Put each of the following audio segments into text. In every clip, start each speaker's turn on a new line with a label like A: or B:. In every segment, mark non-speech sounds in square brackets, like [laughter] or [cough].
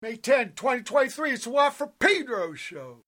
A: May 10, 2023. It's the Watt from Pedro show.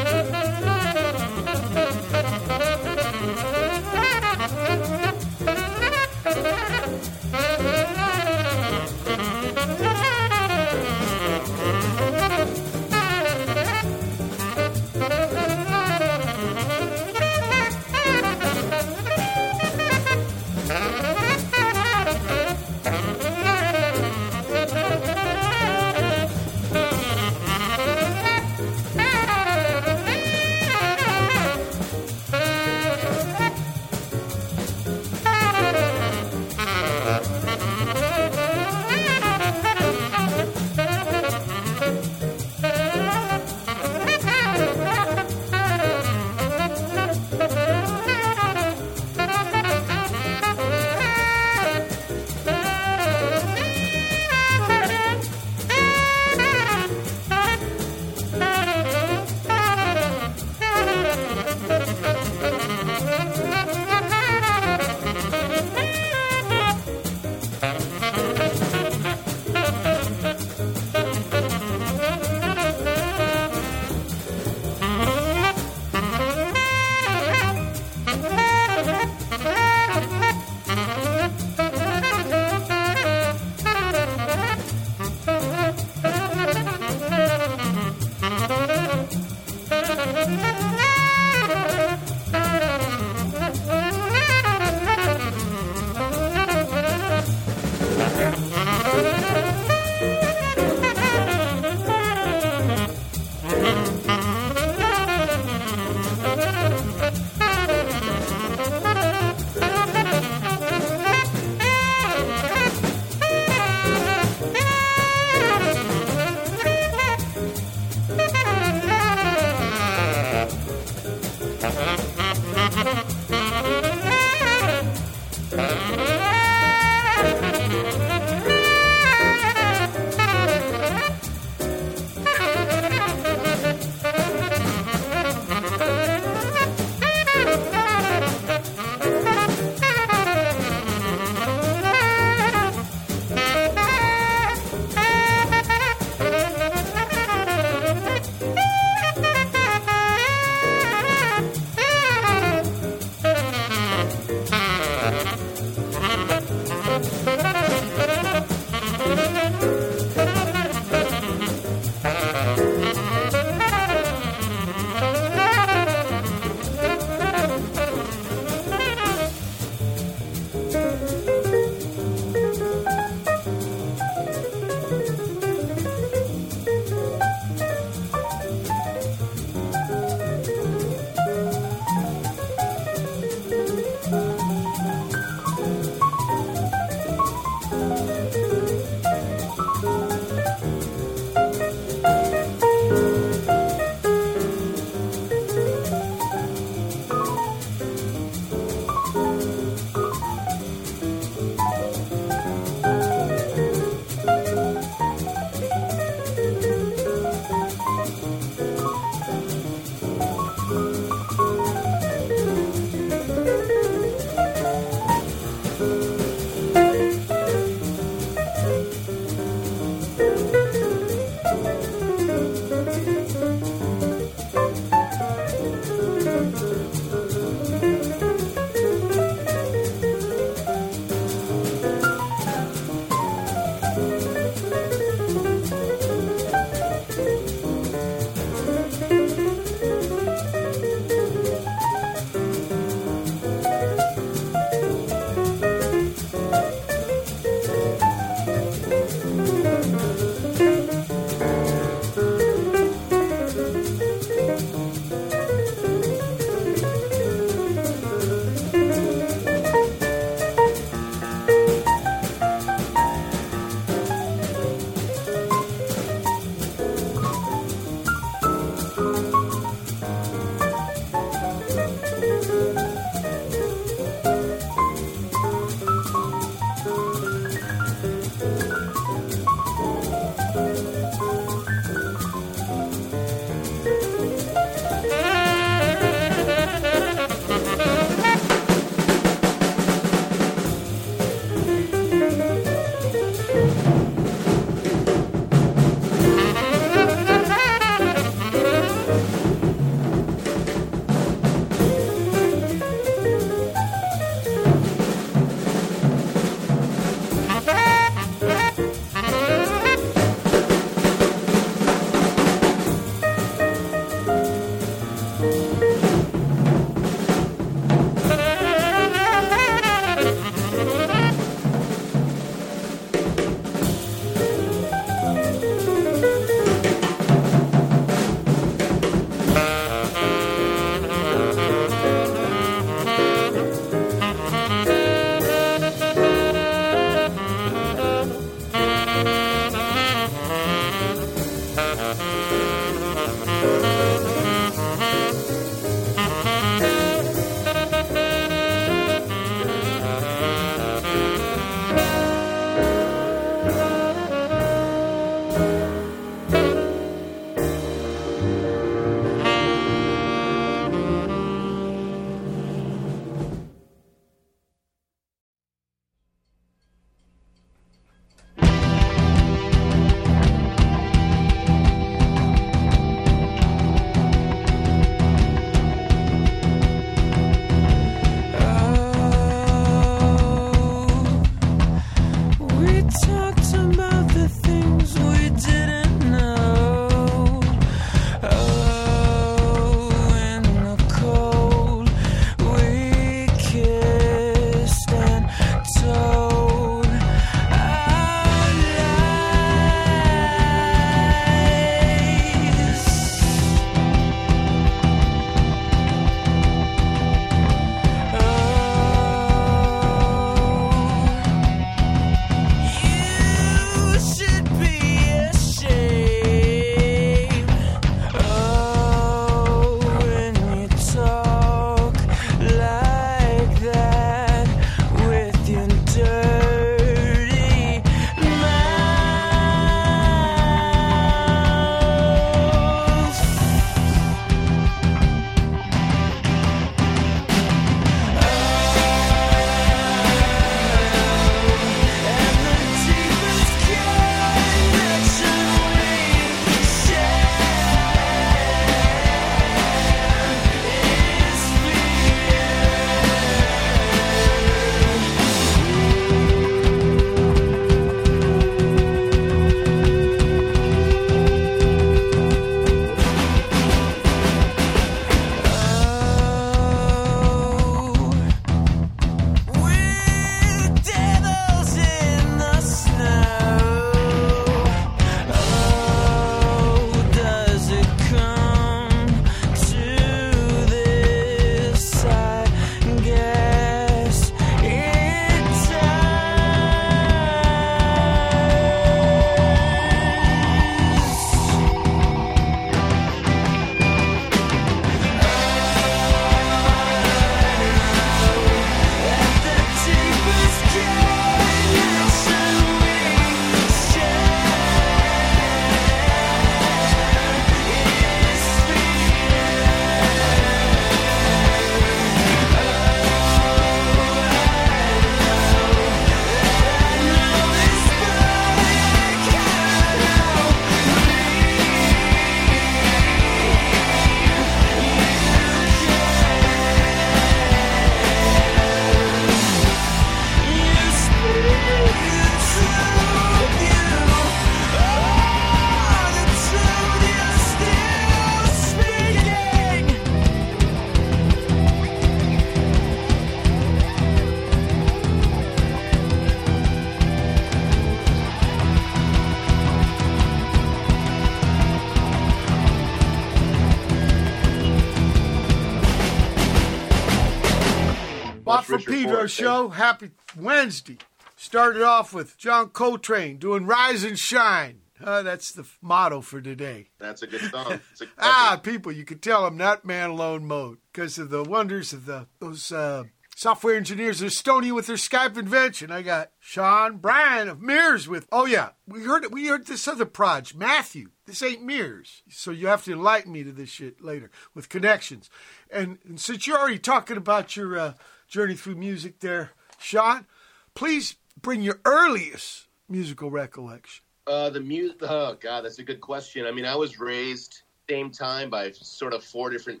A: Pedro Show. Happy Wednesday. Started off with John Coltrane doing Rise and Shine. Uh, that's the motto for today.
B: That's a good song. [laughs] A,
A: ah, people, you can tell I'm not man alone mode because of the wonders of the those uh, software engineers are stony with their Skype invention. I got Sean Bryan of Miirrors with. Oh yeah, we heard. We heard this other proj, Matthew. This ain't Miirrors, so you have to enlighten me to this shit later with connections. And, and since you're already talking about your uh, journey through music, there, Sean, please bring your earliest musical recollection.
B: Uh, the music. Oh God, that's a good question. I mean, I was raised same time by sort of four different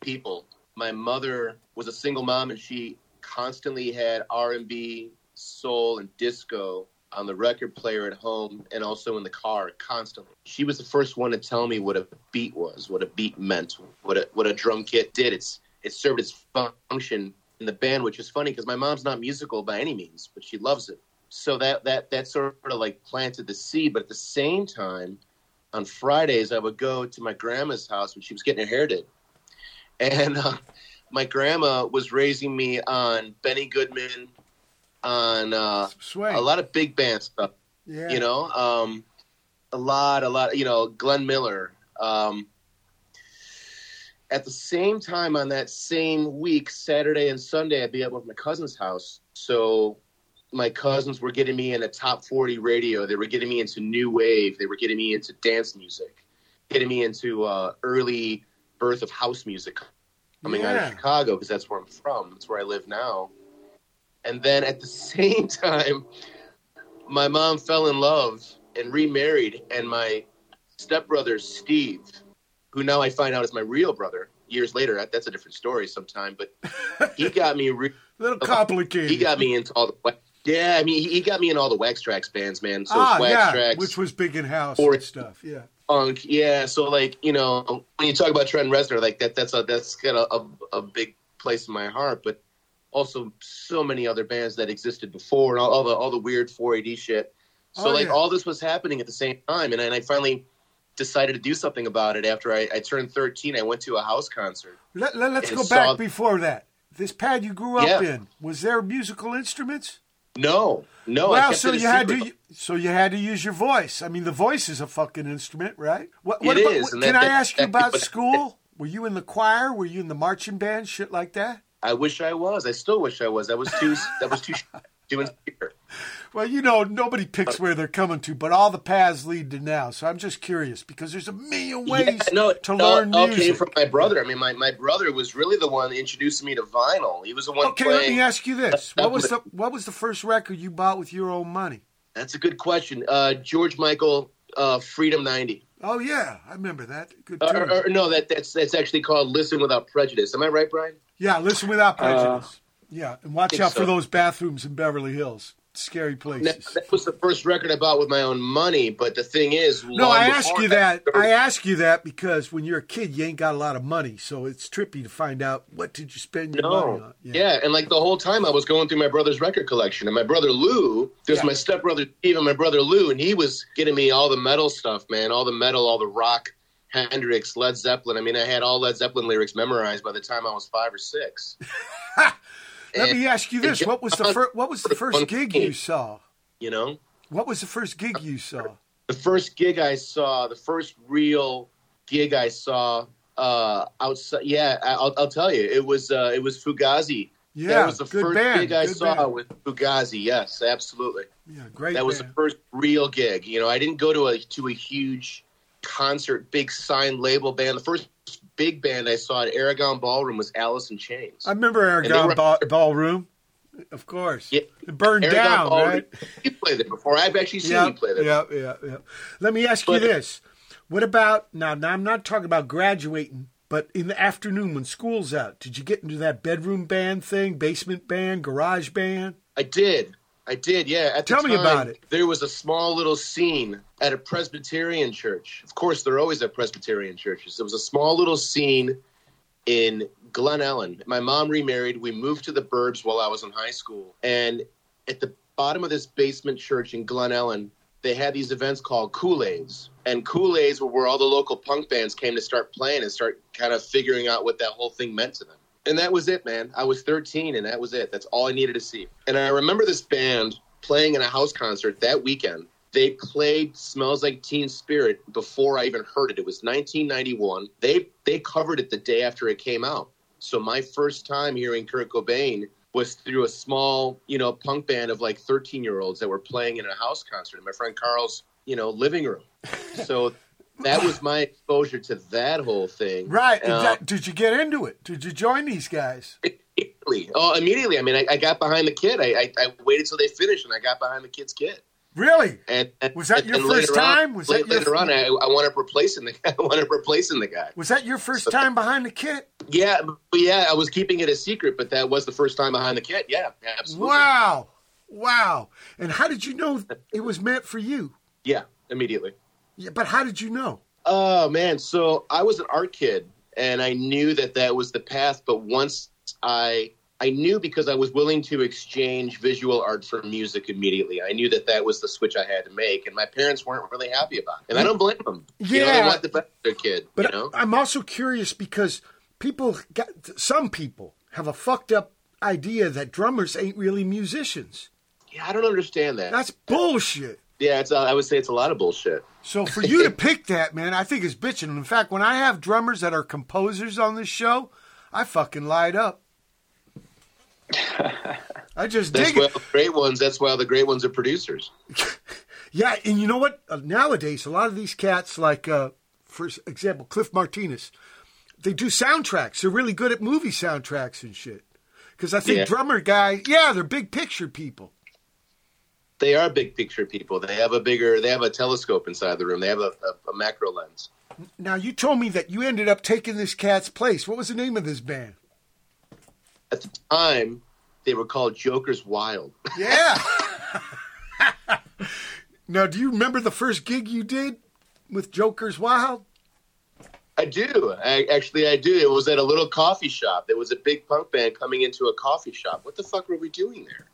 B: people. My mother was a single mom, and she constantly had R and B, soul, and disco on the record player at home and also in the car constantly. She was the first one to tell me what a beat was, what a beat meant, what a what a drum kit did. It's it served its function in the band, which is funny because my mom's not musical by any means, but she loves it so that that that sort of like planted the seed. But at the same time, on Fridays I would go to my grandma's house when she was getting her hair did, and uh, my grandma was raising me on Benny Goodman, on uh, a lot of big band stuff. Yeah. You know, um, a lot, a lot. You know, Glenn Miller. Um, at the same time, on that same week, Saturday and Sunday, I'd be at my cousin's house. So my cousins were getting me into top 40 radio. They were getting me into new wave. They were getting me into dance music, getting me into uh, early birth of house music coming yeah. out of Chicago because that's where I'm from. That's where I live now. And then at the [laughs] same time, my mom fell in love and remarried, and my stepbrother Steve, who now I find out is my real brother years later. That's a different story sometime, but he [laughs] got me. Re-
A: a little complicated.
B: He got me into all the yeah, I mean, he, he got me in all the Wax Trax bands, man. So
A: ah,
B: Wax
A: yeah,
B: Trax,
A: which was big in house or, stuff. Yeah,
B: punk. Yeah, so like you know, when you talk about Trent Reznor, like that, that's a that's got a, a, a big place in my heart. But also so many other bands that existed before, and all, all the all the weird 4AD shit. So oh, like yeah. all this was happening at the same time, and, and I finally decided to do something about it after I, I turned 13. I went to a house concert.
A: Let, let, us go saw... back before that. This pad you grew up yeah. in, was there musical instruments?
B: No, no.
A: Well, so you had to, so you had to use your voice. I mean, the voice is a fucking instrument, right?
B: What, what it about, is,
A: Can that, I that, ask you about [laughs] school? Were you in the choir? Were you in the marching band? Shit like that?
B: I wish I was. I still wish I was. That was too. that was too. [laughs] too insecure.
A: Well, you know, nobody picks where they're coming to, but all the paths lead to now. So I'm just curious because there's a million ways yeah, no, to no, learn
B: all
A: music.
B: came from my brother. I mean, my, my brother was really the one introducing me to vinyl. He was the one.
A: Okay,
B: playing.
A: let me ask you this: what was the what was the first record you bought with your own money?
B: That's a good question. Uh, George Michael, uh, Freedom '90.
A: Oh yeah, I remember that. Good.
B: Uh, or, or, no, that that's that's actually called Listen Without Prejudice. Am I right, Brian?
A: Yeah, Listen Without Prejudice. Yeah, and watch out so. for those bathrooms in Beverly Hills scary places.
B: That, that, was the first record I bought with my own money. But the thing is,
A: no, I ask you that. I ask you that because when you're a kid, you ain't got a lot of money, so it's trippy to find out what did you spend your no. money on.
B: Yeah. yeah. and like the whole time, I was going through my brother's record collection, and my brother Lou, there's yeah. my stepbrother Steve and my brother Lou, and he was getting me all the metal stuff, man, all the metal, all the rock. Hendrix, Led Zeppelin. I mean, I had all Led Zeppelin lyrics memorized by the time I was five or six. [laughs]
A: Let me ask you this: what was the first? What was the first gig you saw?
B: You know,
A: what was the first gig you saw?
B: The first gig I saw, the first real gig I saw uh, outside. Yeah, I'll, I'll tell you, it was uh, it was Fugazi.
A: Yeah, that
B: was the
A: first
B: band,
A: gig
B: I saw
A: band.
B: with Fugazi. Yes, absolutely.
A: Yeah, great.
B: That was the first real gig. You know, I didn't go to a to a huge concert, big signed label band. The first big band I saw at Aragon Ballroom was Alice in Chains.
A: I remember Aragon ba- [laughs] Ballroom. Of course.
B: Yeah.
A: It burned Aragon down, Ballroom. right?
B: You played there before. I've actually seen
A: yep,
B: you play there.
A: Yeah, yeah, yeah. Let me ask but, you this. What about now, now I'm not talking about graduating, but in the afternoon when school's out, did you get into that bedroom band thing, basement band, garage band?
B: I did. I did, yeah. At
A: Tell
B: the
A: me about it.
B: There was a small little scene at a Presbyterian church. Of course, they're always at Presbyterian churches. There was a small little scene in Glen Ellyn. My mom remarried. We moved to the burbs while I was in high school. And at the bottom of this basement church in Glen Ellyn, they had these events called Kool-Aids. And Kool-Aids were where all the local punk bands came to start playing and start kind of figuring out what that whole thing meant to them. and that was it, man. I was 13, and that was it. That's all I needed to see. And I remember this band playing in a house concert that weekend. They played "Smells Like Teen Spirit" before I even heard it. It was 1991. They they covered it the day after it came out. So my first time hearing Kurt Cobain was through a small, you know, punk band of like 13 year olds that were playing in a house concert in my friend Carl's, you know, living room. So that was my exposure to that whole thing.
A: Right.
B: Um,
A: Exact- Did you get into it? Did you join these guys?
B: Immediately. Oh, immediately. I mean, I, I got behind the kid. I, I, I waited till they finished, and I got behind the kid's kid.
A: Really?
B: And, and
A: Was that
B: and-
A: your
B: and
A: first
B: later on-
A: time? Was that
B: later,
A: your-
B: later on? I, I wound up replacing the guy. [laughs] I wound up replacing the guy.
A: Was that your first time behind the kit?
B: Yeah, but yeah. I was keeping it a secret, but that was the first time behind the kit. Yeah, absolutely.
A: Wow. Wow. And how did you know it was meant for you?
B: Yeah, immediately.
A: Yeah, but how did you know?
B: Oh man, so I was an art kid, and I knew that that was the path. But once I I knew because I was willing to exchange visual art for music immediately. I knew that that was the switch I had to make, and my parents weren't really happy about it, and I don't blame them. you know,
A: Yeah.
B: they want the best for their kid.
A: But
B: you know,
A: I'm also curious because people got some people have a fucked up idea that drummers ain't really musicians.
B: yeah, I don't understand that.
A: That's bullshit.
B: yeah, it's uh, I would say it's a lot of bullshit.
A: So for [laughs] you to pick that, man, I think is bitching. In fact, when I have drummers that are composers on this show, I fucking light up. [laughs] I just
B: That's
A: dig
B: why
A: it.
B: the great ones. That's why the great ones are producers. [laughs]
A: Yeah, and you know what? Uh, nowadays, a lot of these cats, like uh, for example, Cliff Martinez, they do soundtracks. They're really good at movie soundtracks and shit. Because I think
B: Yeah.
A: drummer guy, yeah, they're big picture people.
B: They are big picture people. They have a bigger. They have a telescope inside the room. They have a, a, a macro lens.
A: Now, you told me that you ended up taking this cat's place. What was the name of this band?
B: At the time, they were called Joker's Wild. [laughs]
A: Yeah. now, do you remember the first gig you did with Joker's Wild?
B: I do. I, actually, I do. It was at a little coffee shop. There was a big punk band coming into a coffee shop. What the fuck were we doing there?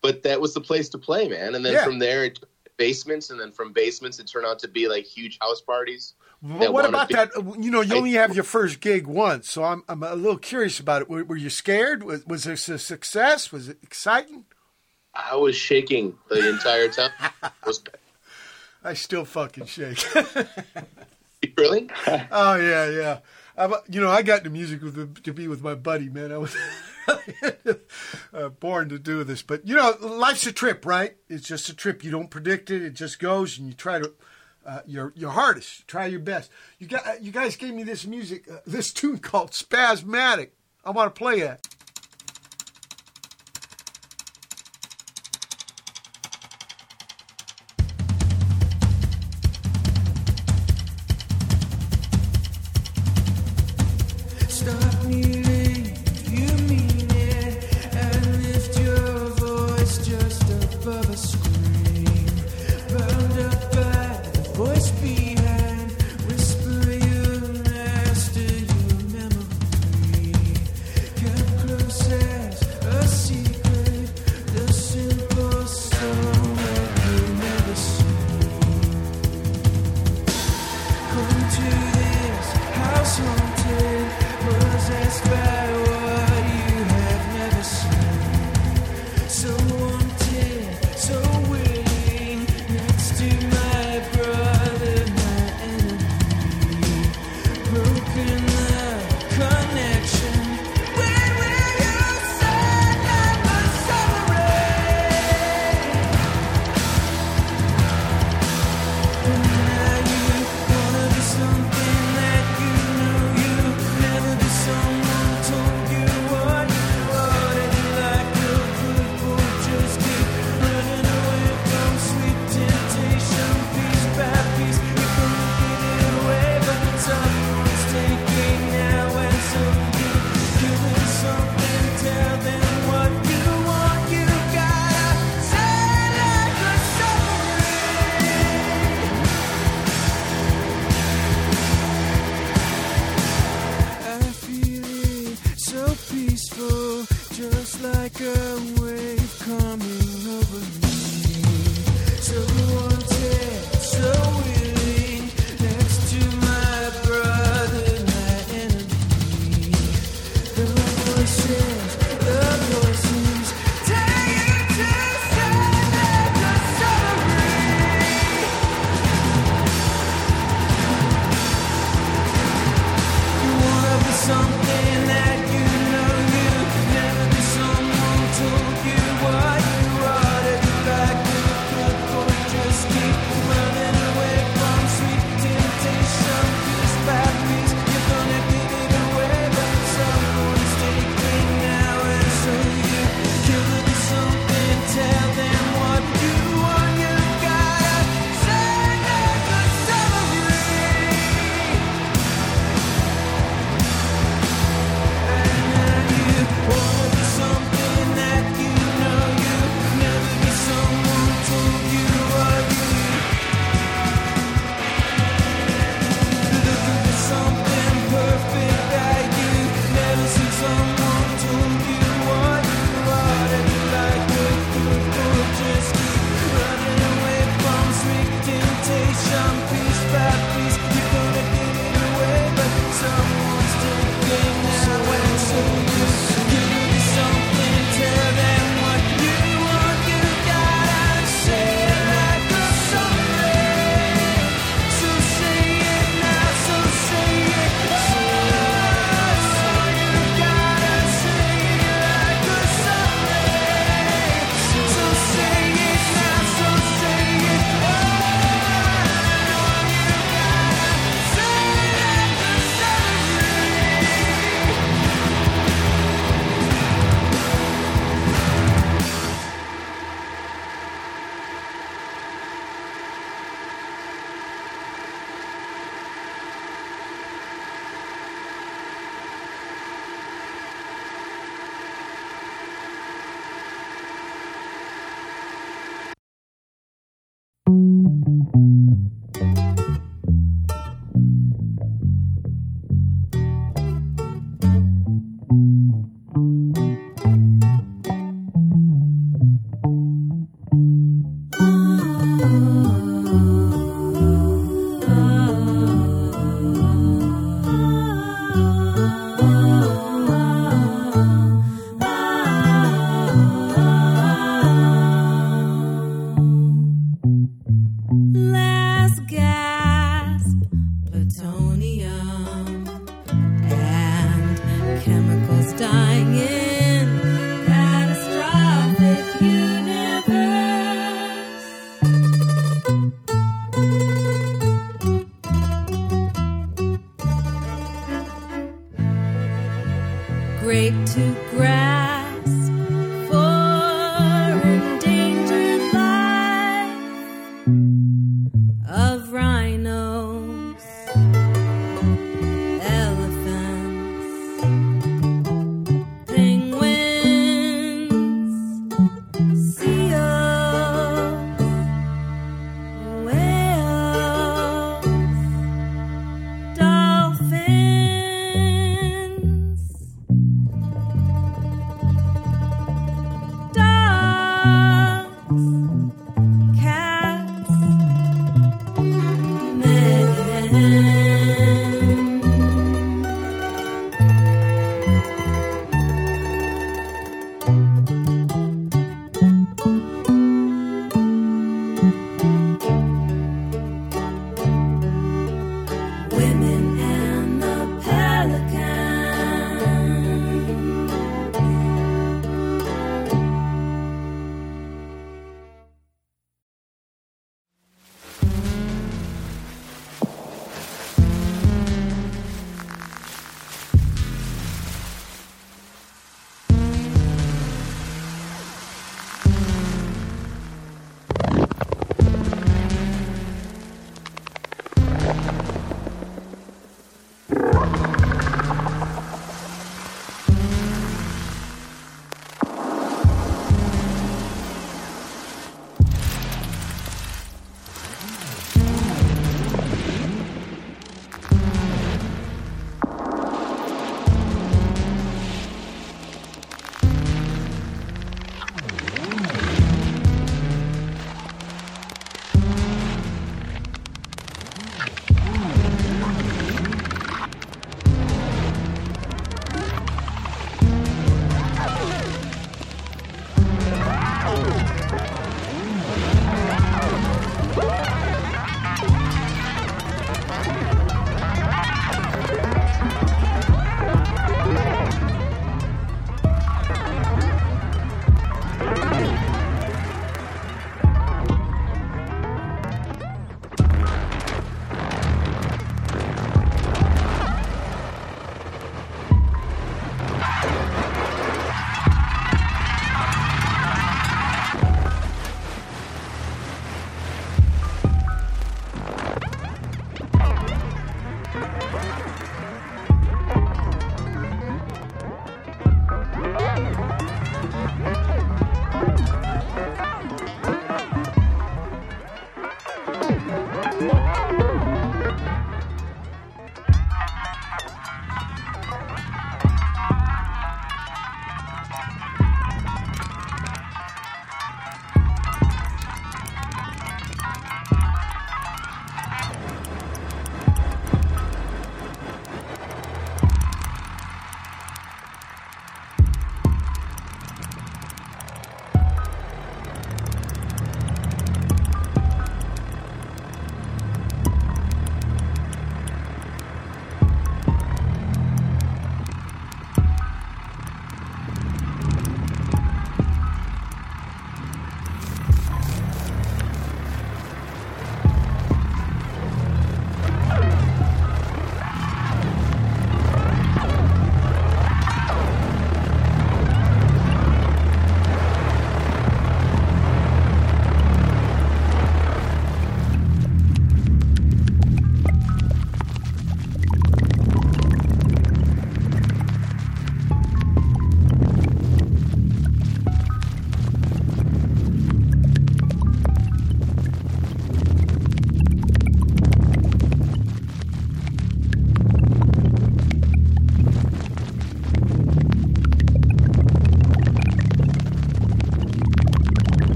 B: But that was the place to play, man. And then
A: Yeah.
B: from there, it basements, and then from basements, it turned out to be like huge house parties.
A: Well, what about
B: be-
A: that? You know, you only have your first gig once, so I'm I'm a little curious about it. Were, were you scared? Was, was this a success? Was it exciting?
B: I was shaking the entire time. [laughs] was
A: I still fucking shake. [laughs]
B: really? [laughs]
A: oh yeah, yeah. I'm, you know, I got into music with, to be with my buddy, man. I was uh, born to do this, but you know, life's a trip, right? It's just a trip. You don't predict it; it just goes, and you try to uh, your your hardest, try your best. You got you guys gave me this music, uh, this tune called "Spasmatic." I want to play it.
C: Last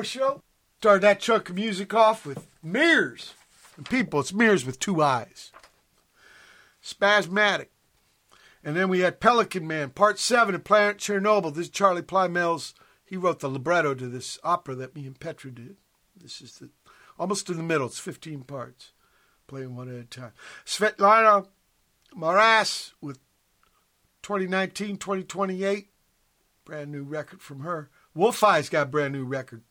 A: Show. Started that chunk of music off with Miirrors. And people, it's Miirrors with two eyes. Spasmatic. And then we had Pelican Man, Part 7 of Planet Chernobyl. This is Charlie Plymell's. He wrote the libretto to this opera that me and Petra did. This is the almost in the middle. It's 15 parts, playing one at a time. Svetlana Maras with 2019 2028. Brand new record from her. Wolf Eyes got a brand new record.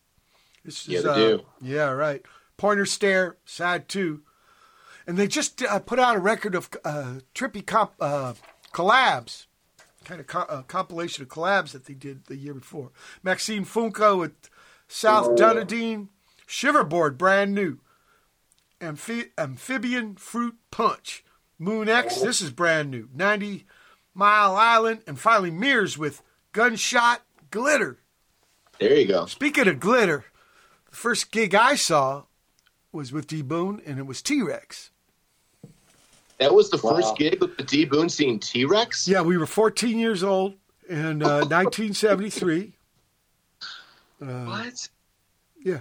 A: This
B: Yeah,
A: is,
B: they
A: uh,
B: do.
A: Yeah, right. Pointer Stare, side two. And they just uh, put out a record of uh, trippy comp, uh, collabs, kind of co- uh, compilation of collabs that they did the year before. Maxine Funke with South Dunedin, Shiverboard, brand new. Amphi- Amphibian Fruit Punch, Moon X, this is brand new. 90 Mile Island, and finally Miirrors with Gunshot Glitter.
B: There you go.
A: Speaking of glitter, the first gig I saw was with D Boon, and it was T Rex.
B: That was the
D: Wow.
B: first gig with the D Boon seeing T Rex.
A: Yeah, we were 14 years old in uh, [laughs] 1973. Uh,
D: What?
A: yeah,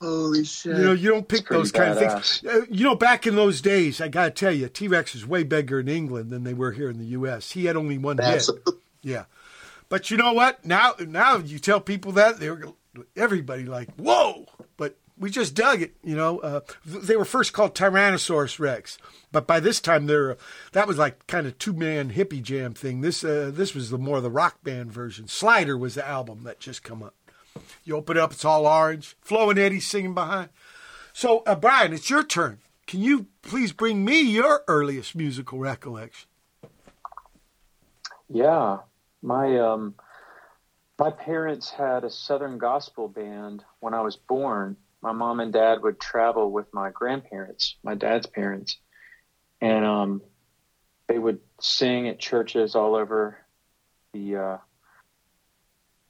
D: Holy shit!
A: you know, you don't pick those kind of things. Uh, you know, back in those days, I got to tell you, T Rex was way bigger in England than they were here in the U.S. He had only one
B: That's
A: hit. Yeah, but you know what? Now, now you tell people that they were everybody like, whoa! But we just dug it. You know, uh, they were first called Tyrannosaurus Rex, but by this time they're that was like kind of two man hippie jam thing. This uh, this was the more the rock band version. Slider was the album that just come up. You open it up, it's all orange. Flo and Eddie singing behind. So, uh, Brian, it's your turn. Can you please bring me your earliest musical recollection?
D: Yeah, my um, my parents had a Southern gospel band when I was born. My mom and dad would travel with my grandparents, my dad's parents, and um, they would sing at churches all over the uh,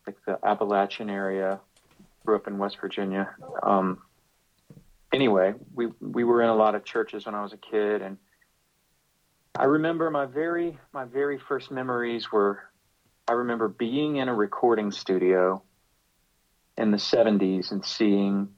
D: like the Appalachian area. Grew up in West Virginia. Um, anyway, we we were in a lot of churches when I was a kid, and I remember my very my very first memories were I remember being in a recording studio in the 70s and seeing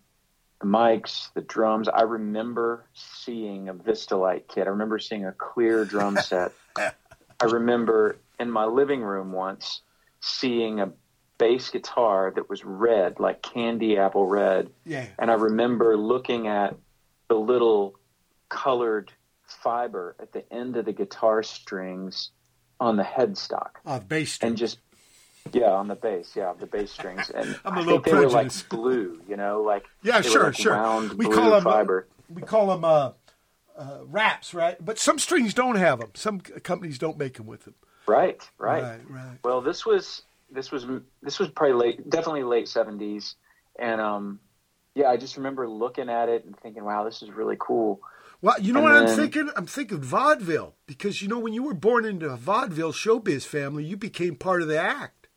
D: the mics, the drums. I remember seeing a Vistalite kit. I remember seeing a clear drum [laughs] set. I remember in my living room once seeing a bass guitar that was red, like candy apple red.
A: Yeah.
D: And I remember looking at the little colored fiber at the end of the guitar strings on the headstock
A: Uh, bass
D: and just yeah on the bass yeah the bass strings [laughs] and
A: I'm a little
D: they were like blue you know like
A: Yeah, sure,
D: like
A: sure.
D: round
A: We call them uh,
D: fiber
A: we call them uh, uh, wraps, right? But some strings don't have them. Some companies don't make them with them.
D: right right
A: right, right.
D: well this was this was this was probably late definitely late 70s and um yeah I just remember looking at it and thinking wow this is really cool
A: Well, you know
D: And
A: what I'm thinking? I'm thinking vaudeville because you know when you were born into a vaudeville showbiz family, you became part of the act.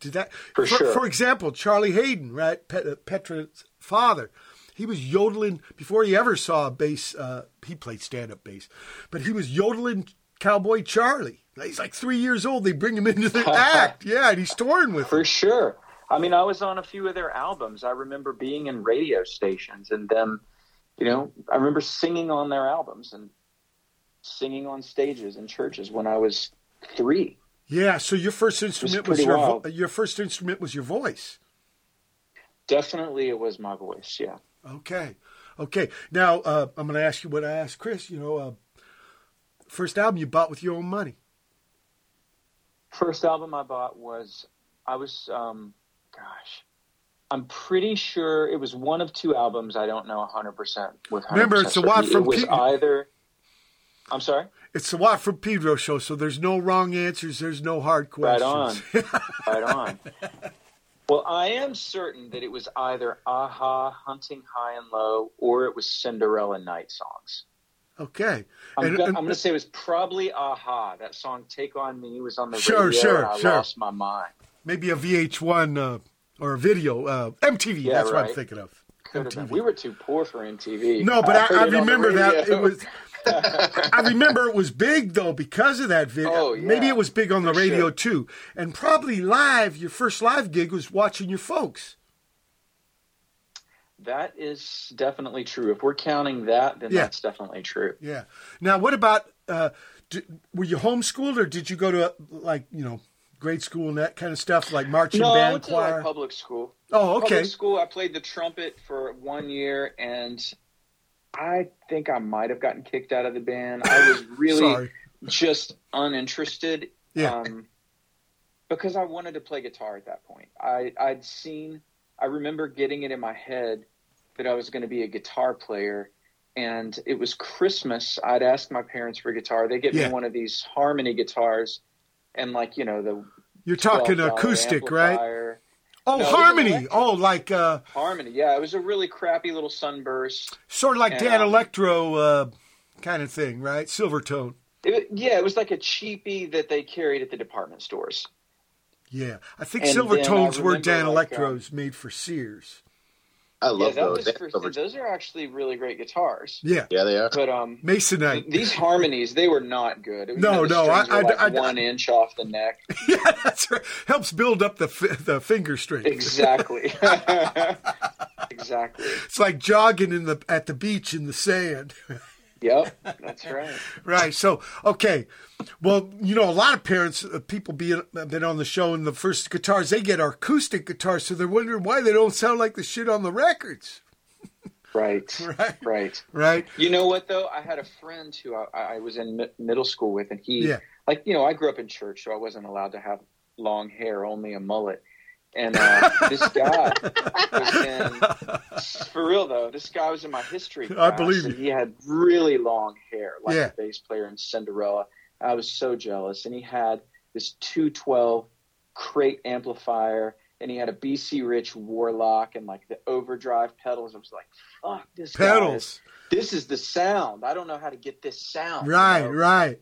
A: Did that
D: For sure.
A: For example, Charlie Haden, right, Pet, uh, Petra's father, he was yodeling before he ever saw a bass. Uh, he played stand-up bass, but he was yodeling Cowboy Charlie. He's like three years old. They bring him into the [laughs] act, yeah, and he's touring with
D: For
A: them.
D: sure. I mean, I was on a few of their albums. I remember being in radio stations and them, you know, I remember singing on their albums and singing on stages in churches when I was three.
A: Yeah. So your first instrument was
D: pretty
A: your vo- your first instrument was your voice.
D: Definitely it was my voice, yeah.
A: Okay. Okay. Now, uh, I'm going to ask you what I asked Chris. You know, uh, first album you bought with your own money.
D: First album I bought was, I was, um, gosh, I'm pretty sure it was one of two albums. I don't know 100% with 100%
A: Remember, it's a
D: certainty.
A: from
D: It was either, I'm sorry?
A: It's a Watt from Pedro show, so there's no wrong answers. There's no hard questions.
D: Right on. [laughs] right on. Well, I am certain that it was either a-ha, Hunting High and Low, or it was Cinderella Night songs.
A: okay.
D: I'm,
A: And-
D: go-
A: and-
D: I'm going to say it was probably a-ha. That song "Take on Me" was on the
A: Sure,
D: radio.
A: sure,
D: I
A: sure.
D: lost my mind.
A: maybe a VH1 uh, or a video. Uh, MTV.
D: Yeah,
A: that's what I'm thinking of.
D: Could have been.
A: MTV.
D: We were too poor for MTV.
A: No, but I, [laughs] I
D: the
A: remember that it was. [laughs] I remember it was big though because of that video.
D: Oh, yeah,
A: Maybe it was big on the
D: for
A: radio
D: sure.
A: too, and probably live. Your first live gig was watching your folks.
D: That is definitely true. If we're counting that, then
A: Yeah.
D: that's definitely true.
A: Yeah. Now, what about? Uh, d were you homeschooled or did you go to like you know grade school and that kind of stuff, like marching
D: No, I
A: band, choir?
D: like public school.
A: oh, okay.
D: Public school. I played the trumpet for one year, and I think I might have gotten kicked out of the band. I was [laughs] really just uninterested.
A: Yeah.
D: Um, because I wanted to play guitar at that point. I, I'd seen, I remember getting it in my head that I was going to be a guitar player. And it was Christmas. I'd asked my parents for a guitar. They get
A: Yeah.
D: me one of these harmony guitars and like, you know, the
A: You're talking
D: $12
A: acoustic, right? Oh,
D: No,
A: harmony. Oh, like uh,
D: Harmony. Yeah. It was a really crappy little sunburst.
A: sort of like
D: And,
A: Dan
D: um,
A: Electro uh, kind of thing, right? Silvertone.
D: It, yeah. It was like a cheapie that they carried at the department stores.
A: Yeah, I think
D: And I
A: Silvertones were Dan
D: like,
A: Electros made for Sears.
B: I
D: Yeah,
B: love
D: that
B: those.
D: was for, those are actually really great guitars.
A: Yeah,
B: yeah, they are.
D: But um,
A: Masonite.
D: these harmonies they were not good. It was,
A: No,
D: you know,
A: no, I-
D: were
A: I-
D: like
A: I-
D: one inch off the neck. [laughs]
A: yeah, that's right. Helps build up the fi- the finger strength.
D: Exactly. [laughs] exactly.
A: It's like jogging in the at the beach in the sand.
D: Yep, [laughs] that's right.
A: Right. So, okay. Well, you know, a lot of parents, uh, people being been on the show, and the first guitars they get are acoustic guitars, so they're wondering why they don't sound like the shit on the records.
D: Right. [laughs]
A: Right.
D: Right.
A: Right.
D: You know what though? I had a friend who I, I was in mi- middle school with, and he,
A: Yeah.
D: like, you know, I grew up in church, so I wasn't allowed to have long hair, only a mullet. And uh, this guy [laughs] was in, for real though, this guy was in my history class.
A: believe
D: and. He had really long hair, like
A: Yeah.
D: the bass player in Cinderella. I was so jealous. And he had this 212 crate amplifier, and he had a BC Rich Warlock and like the overdrive pedals. I was like, fuck, this guy is-
A: Pedals.
D: this is the sound. I don't know how to get this sound. you
A: Right.
D: know?
A: Right.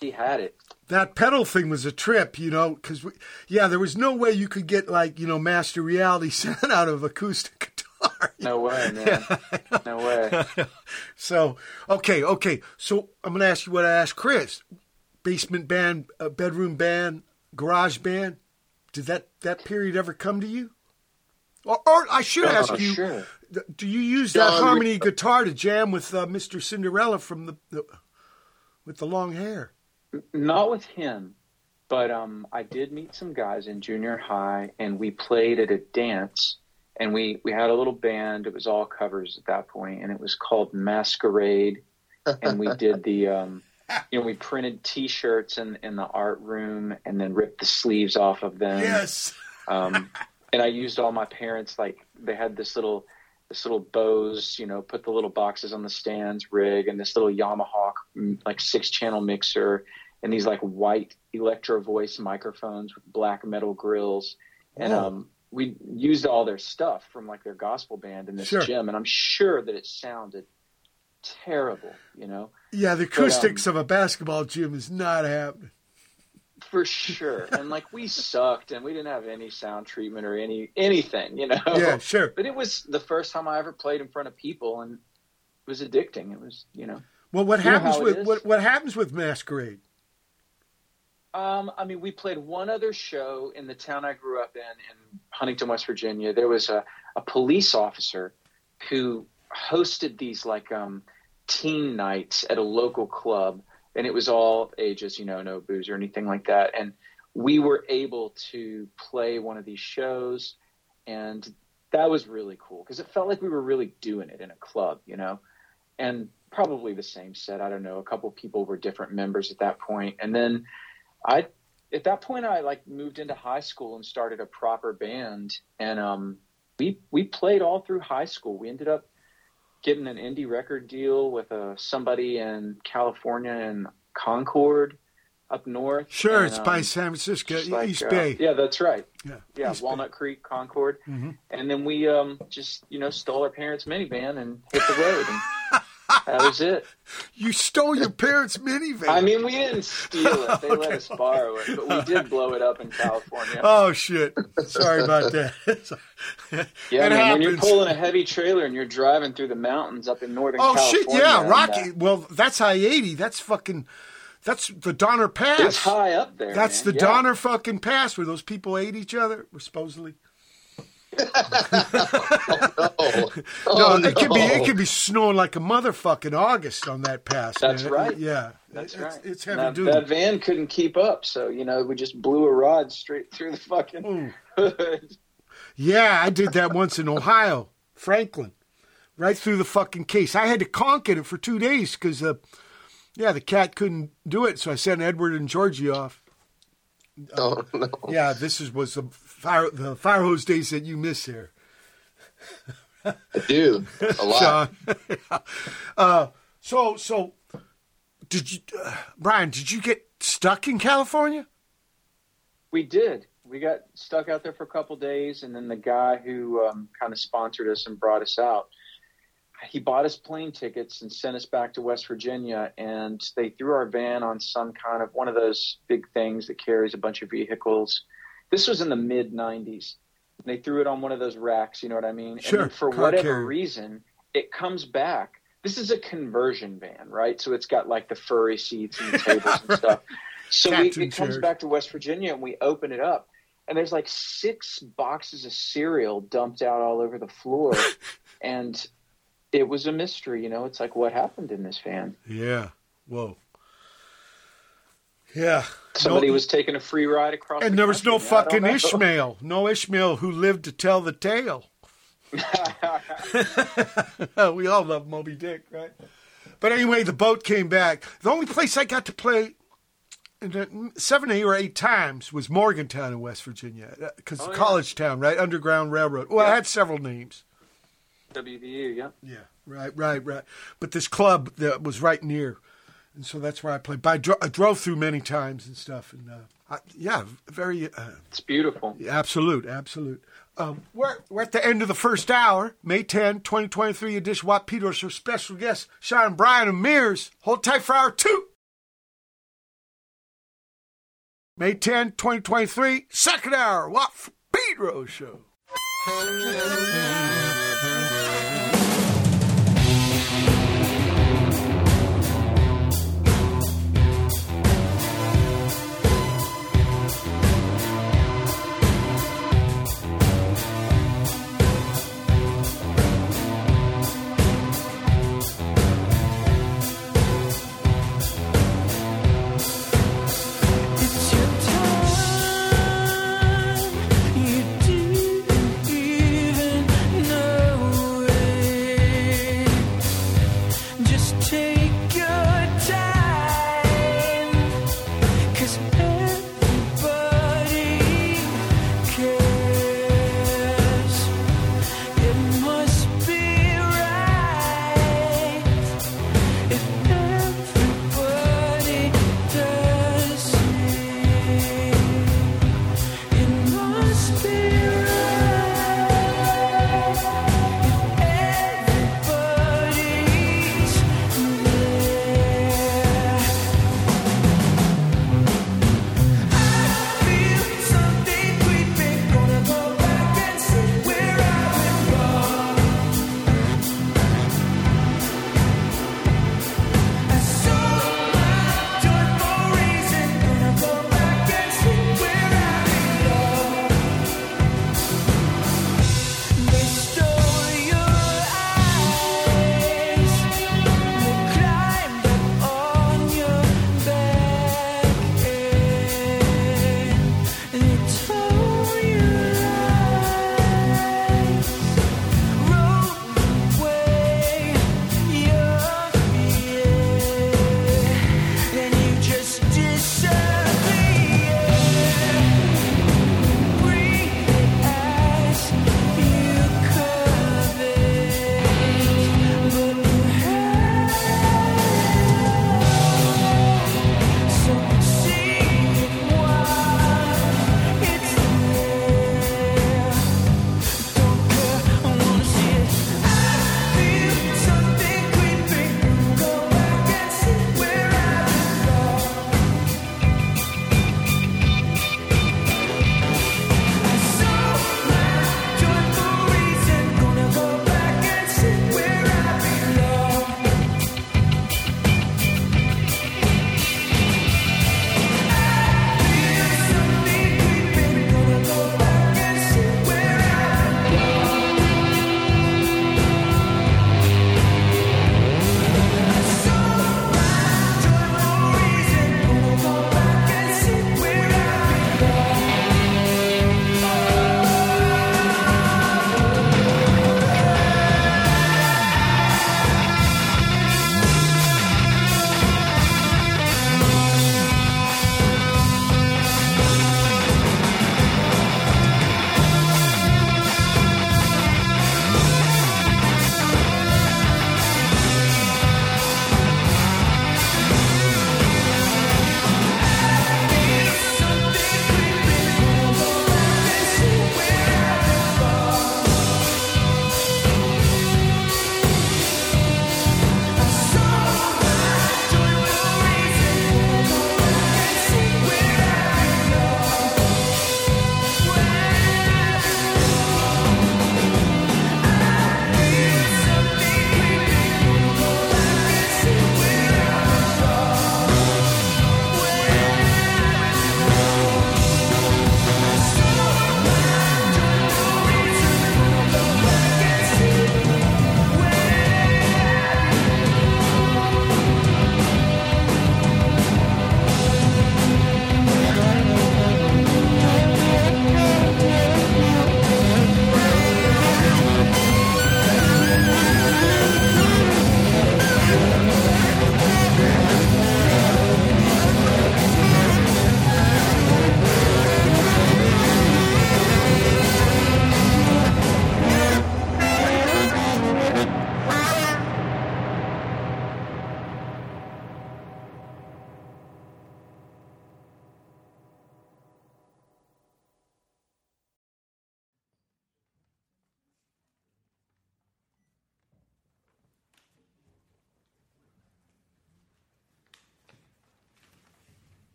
D: He had it.
A: That pedal thing was a trip, you know, because yeah, there was no way you could get like you know master reality [laughs] sound out of acoustic guitar. [laughs]
D: No way, man. no way. [laughs]
A: So, okay, okay. So I'm going to ask you what I asked Chris. Basement band, uh, bedroom band, garage band. Did that that period ever come to you? Or, or I should
D: Oh,
A: ask you,
D: sure.
A: do you use that
B: John,
A: harmony
B: we-
A: guitar to jam with uh, Mr. Cinderella from the, the with the long hair?
D: Not with him, but um, I did meet some guys in junior high, and we played at a dance, and we we had a little band. It was all covers at that point, and it was called Masquerade, and we [laughs] did the. Um, you know, we printed T-shirts in in the art room, and then ripped the sleeves off of them.
A: Yes.
D: um, [laughs] and I used all my parents like they had this little this little Bose, you know, put the little boxes on the stands rig and this little Yamaha mm, like six channel mixer and these like white electro voice microphones with black metal grills and
A: Whoa.
D: um we used all their stuff from like their gospel band in this
A: Sure.
D: gym and I'm sure that it sounded terrible, you know.
A: Yeah, the
D: um,
A: acoustics of a basketball gym is not happening.
D: For sure. and like we sucked and we didn't have any sound treatment or any anything, you know.
A: Yeah, sure.
D: But it was the first time I ever played in front of people, and it was addicting. It was, you know.
A: Well, what happens with what what happens with Masquerade?
D: Um, I mean, we played one other show in the town I grew up in, in Huntington, West Virginia. There was a, a police officer who hosted these like um, teen nights at a local club, and it was all ages, you know, no booze or anything like that. And we were able to play one of these shows, and that was really cool because it felt like we were really doing it in a club, you know. And probably the same set. I don't know. A couple people were different members at that point. and then I at that point I like moved into high school and started a proper band and um we we played all through high school. We ended up getting an indie record deal with uh, somebody in California in Concord up north.
A: Sure,
D: And,
A: it's
D: um,
A: by San Francisco,
D: like,
A: East
D: uh,
A: Bay.
D: Yeah, that's right.
A: Yeah,
D: Yeah,
A: East Bay.
D: Walnut Creek, Concord.
A: Mhm.
D: And then we um just, you know, stole our parents' minivan and hit the road and [laughs] that was it. [laughs]
A: You stole your parents' minivan.
D: I mean, we didn't steal it. [laughs] They let us borrow it, but we did blow it up in California.
A: oh shit! Sorry about that. [laughs]
D: yeah,
A: it
D: man, when you're pulling a heavy trailer and you're driving through the mountains up in northern
A: oh,
D: California. Oh California.
A: shit! Yeah, Rocky. Well, that's I eighty. That's fucking. That's the Donner Pass.
D: it's high up there.
A: That's
D: man.
A: the
D: yeah.
A: Donner fucking Pass where those people ate each other. Supposedly. [laughs]
B: Oh,
A: No,
B: oh,
A: it could be it could be snowing like a motherfucking August on that pass.
D: That's
A: man.
D: right.
A: Yeah,
D: That's
A: it's,
D: right.
A: It's heavy
D: that,
A: duty.
D: that van couldn't keep up, so you know we just blew a rod straight through the fucking
A: Ooh.
D: hood.
A: Yeah, I did that once in Ohio, Franklin, right through the fucking case. I had to conk it for two days because, uh, yeah, the cat couldn't do it, so I sent Edward and Georgie off.
B: Oh, no.
A: Yeah, this is was the fire the fire hose days that you miss here,
B: I do. A lot.
A: Sean. [laughs] uh, so so, did you, uh, Brian? Did you get stuck in California?
D: We did. We got stuck out there for a couple days, and then the guy who um, kind of sponsored us and brought us out, he bought us plane tickets and sent us back to West Virginia. And they threw our van on some kind of one of those big things that carries a bunch of vehicles. This was in the mid '90s. They threw it on one of those racks. You know what I mean?
A: Sure,
D: And for
A: car
D: whatever reason, it comes back. This is a conversion van, right? So it's got like the furry seats and the tables and stuff. [laughs] So we, it comes back to West Virginia and we open it up, and there's like six boxes of cereal dumped out all over the floor, [laughs] and it was a mystery. You know, it's like what happened in this van?
A: Yeah. Whoa. Yeah.
D: Somebody
A: No-
D: was taking a free ride across.
A: And
D: the
A: there was no.
D: I
A: fucking. Ishmael. No Ishmael who lived to tell the tale. [laughs] [laughs] we all love Moby Dick, right? But anyway, the boat came back. The only place I got to play in seven, eight, or eight times was Morgantown in West Virginia, uh, because
D: Oh, yeah.
A: college town, right? Underground Railroad. Well,
D: Yeah.
A: it had several names.
D: WVU, yeah.
A: Yeah, right, right, right. But this club that was right near, and so that's where I played. But I, dro- I drove through many times and stuff, and uh, I, yeah, very uh,
D: It's beautiful.
A: absolute, absolute. Um, we're, we're at the end of the first hour, May 10, 2023 edition. Watt Peters, our special guest, Sean Bryan and Mears. Hold tight for hour two. May 10, 2023, second hour, Watt Pedro Show.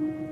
A: Mm-hmm.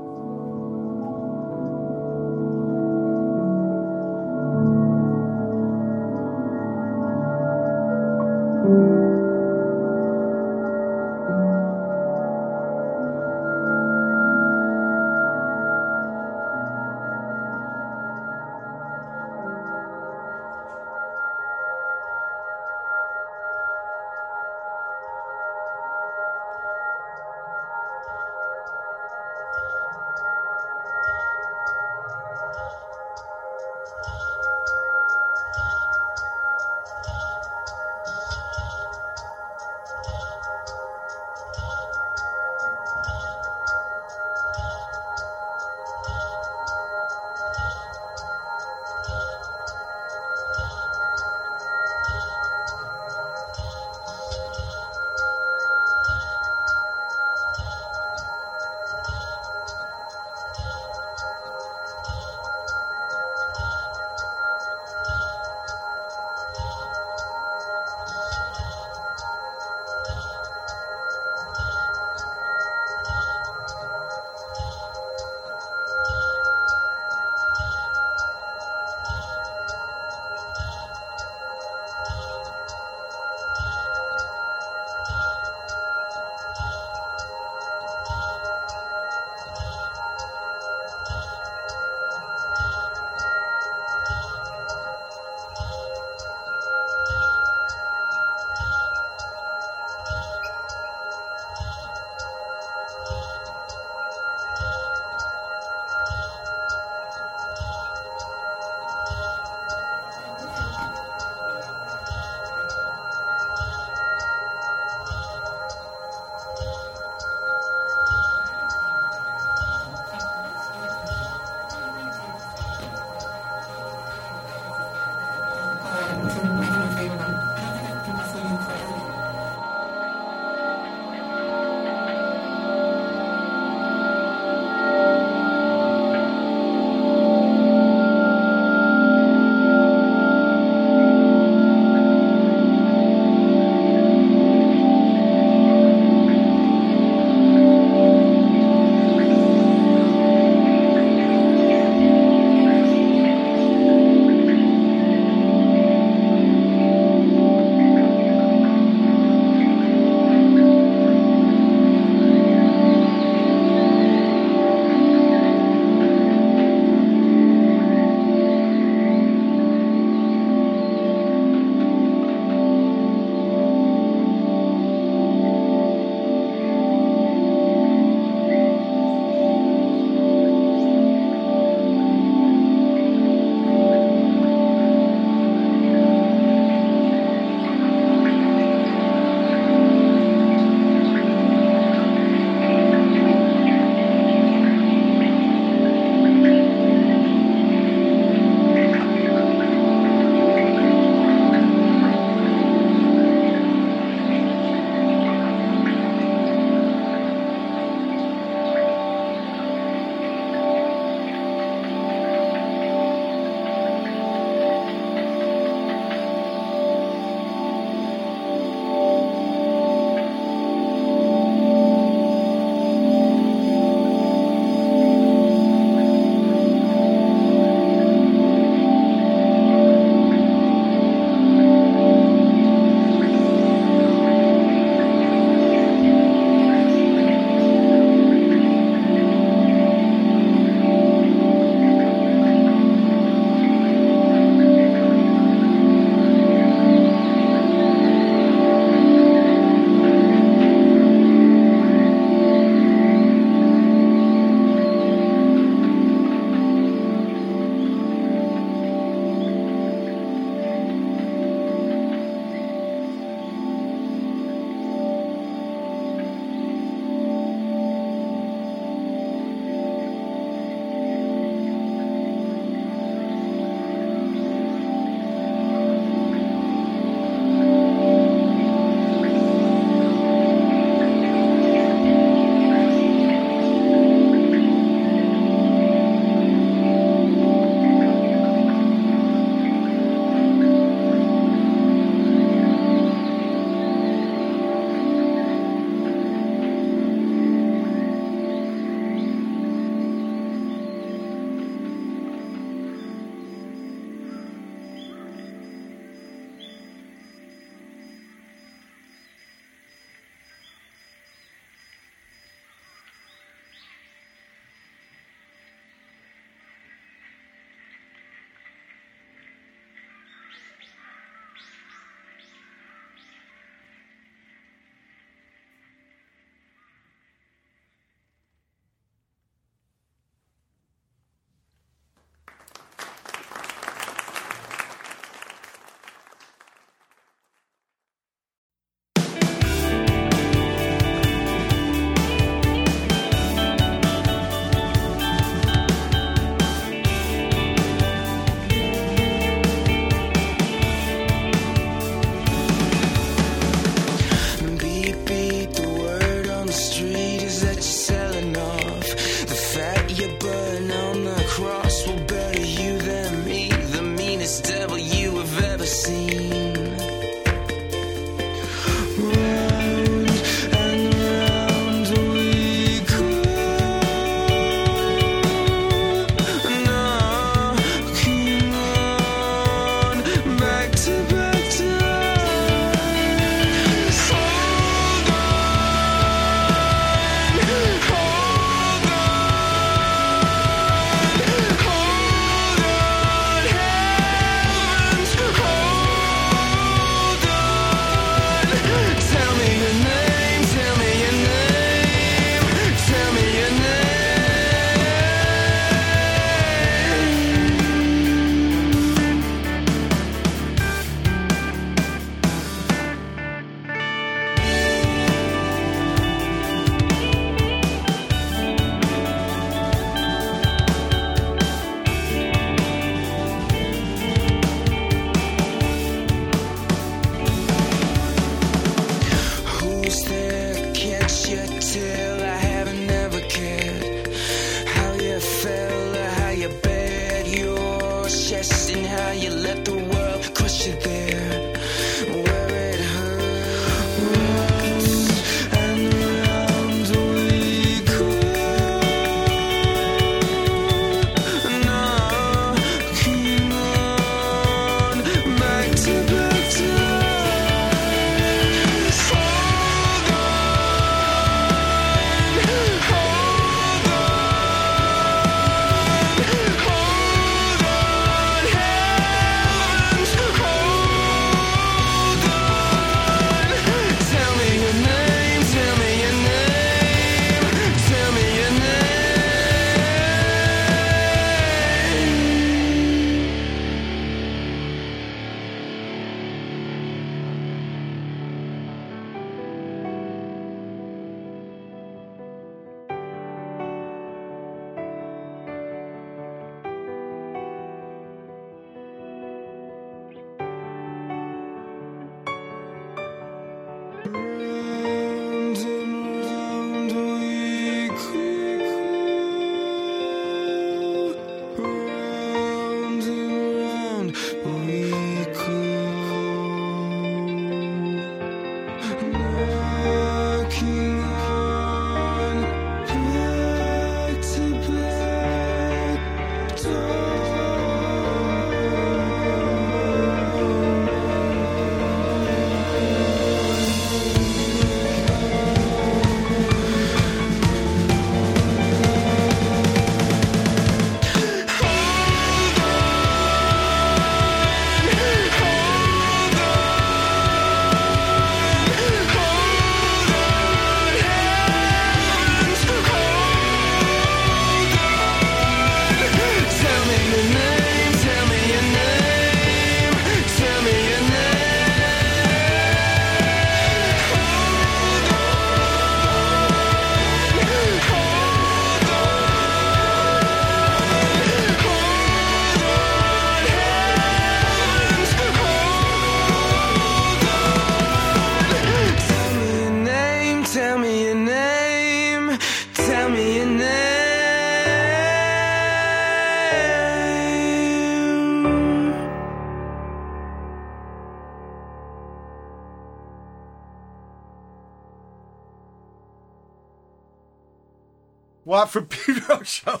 A: From [laughs] Pedro show.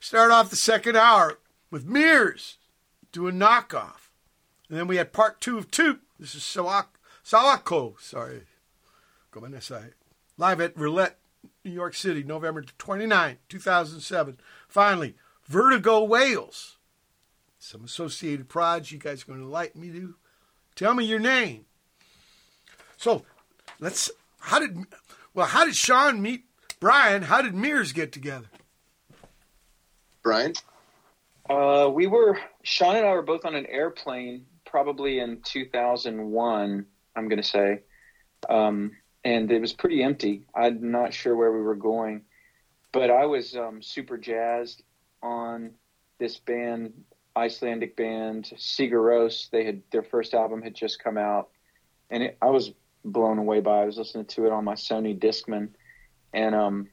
A: Start off the second hour with Miirrors doing knockoff. And then we had part two of two. This is Sawak, Sawako, sorry. Come on. Live at Roulette, New York City, November 29, 2007. Finally, Vertigo Whales. Some associated prods you guys are going to like me to. Tell me your name. So let's, how did, well, how did Sean meet Brian? How did Miirrors get together?
B: Brian?
D: Uh, we were Sean and I were both on an airplane, probably in 2001. I'm going to say, um, and it was pretty empty. I'm not sure where we were going, but I was um, super jazzed on this band, Icelandic band Sigur Rós. They had their first album had just come out, and it, I was blown away by. it. I was listening to it on my Sony Discman, and um,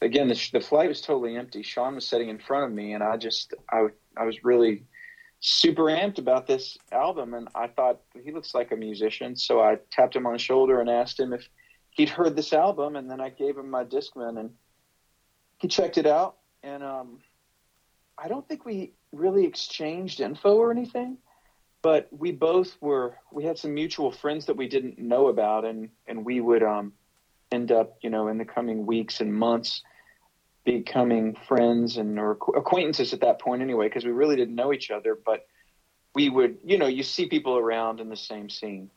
D: again, the, the flight was totally empty. Sean was sitting in front of me, and I just, I, I was really super amped about this album, and I thought he looks like a musician, so I tapped him on the shoulder and asked him if he'd heard this album, and then I gave him my Discman, and he checked it out, and um, I don't think we really exchanged info or anything, but we both were, we had some mutual friends that we didn't know about, and and we would um, end up, you know, in the coming weeks and months becoming friends and or acquaintances at that point anyway because we really didn't know each other but we would you know you see people around in the same scene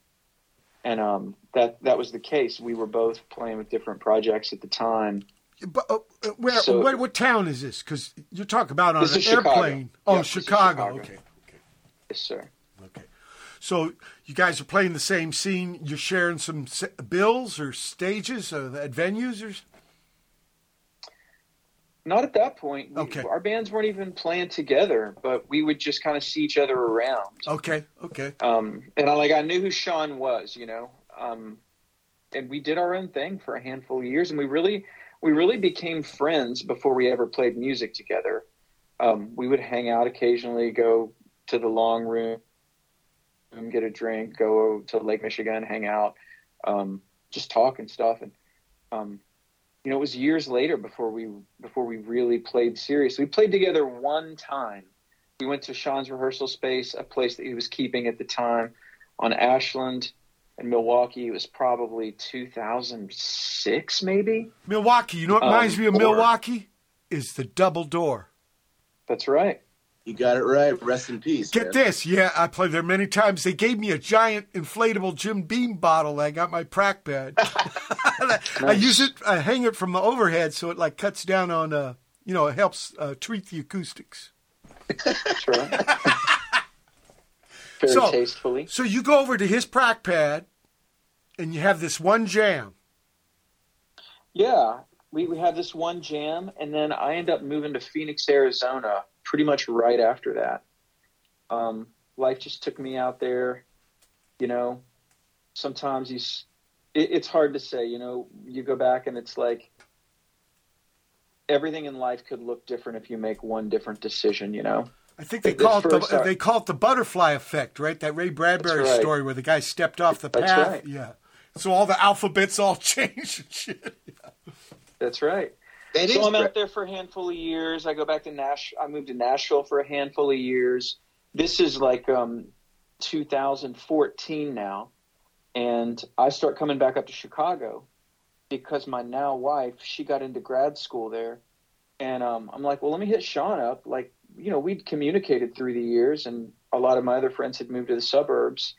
D: and um, that that was the case we were both playing with different projects at the time
A: But, uh, where,
D: So-
A: what, what town is this? Because you're talking about on an
D: is Chicago.
A: airplane. Oh,
D: Yeah,
A: Chicago.
D: Chicago.
A: Okay.
D: yes sir.
A: So you guys are playing the same scene. You're sharing some bills or stages or at venues or.
D: not at that point We-
A: Okay.
D: our bands weren't even playing together but we would just kind of see each other around
A: Okay. Okay.
D: um, and I like I knew who Sean was, you know, um, and we did our own thing for a handful of years, and we really we really became friends before we ever played music together. Um, we would hang out occasionally, go to the long room, get a drink, go to Lake Michigan, hang out, um, just talk and stuff, and um, you know, it was years later before we before we really played serious. We played together one time we went to Sean's rehearsal space, a place that he was keeping at the time on Ashland in Milwaukee. It was probably 2006, maybe.
A: Milwaukee. You know what
D: Um,
A: reminds me of Milwaukee? Is the double door.
D: That's right.
B: You got it right. Rest in peace.
A: Get
B: man.
A: this, yeah, I played there many times. They gave me a giant inflatable Jim Beam bottle. I got my prac bed. [laughs] I use it, I hang it from the overhead, so it like cuts down on, uh, you know, it helps uh, treat the acoustics.
D: That's. [laughs] Very
A: So-
D: tastefully.
A: So you go over to his prac pad, and you have this one jam.
D: Yeah, we, we had this one jam, and then I end up moving to Phoenix, Arizona, pretty much right after that. Um, life just took me out there. You know, sometimes you, it, it's hard to say. You know, you go back and it's like everything in life could look different if you make one different decision. You know.
A: I think they call it the they call it the butterfly effect, right? That Ray Bradbury
D: right.
A: story where the guy stepped off the path.
D: right.
A: Yeah. So all the alphabets all [laughs] change and shit.
D: That's right. So I'm
B: Brett.
D: out there for a handful of years. I go back to Nash. I moved to Nashville for a handful of years. This is like um, 2014 now, and I start coming back up to Chicago because my now wife she got into grad school there, and um, I'm like, well, let me hit Sean up. Like, you know, we'd communicated through the years, and a lot of my other friends had moved to the suburbs,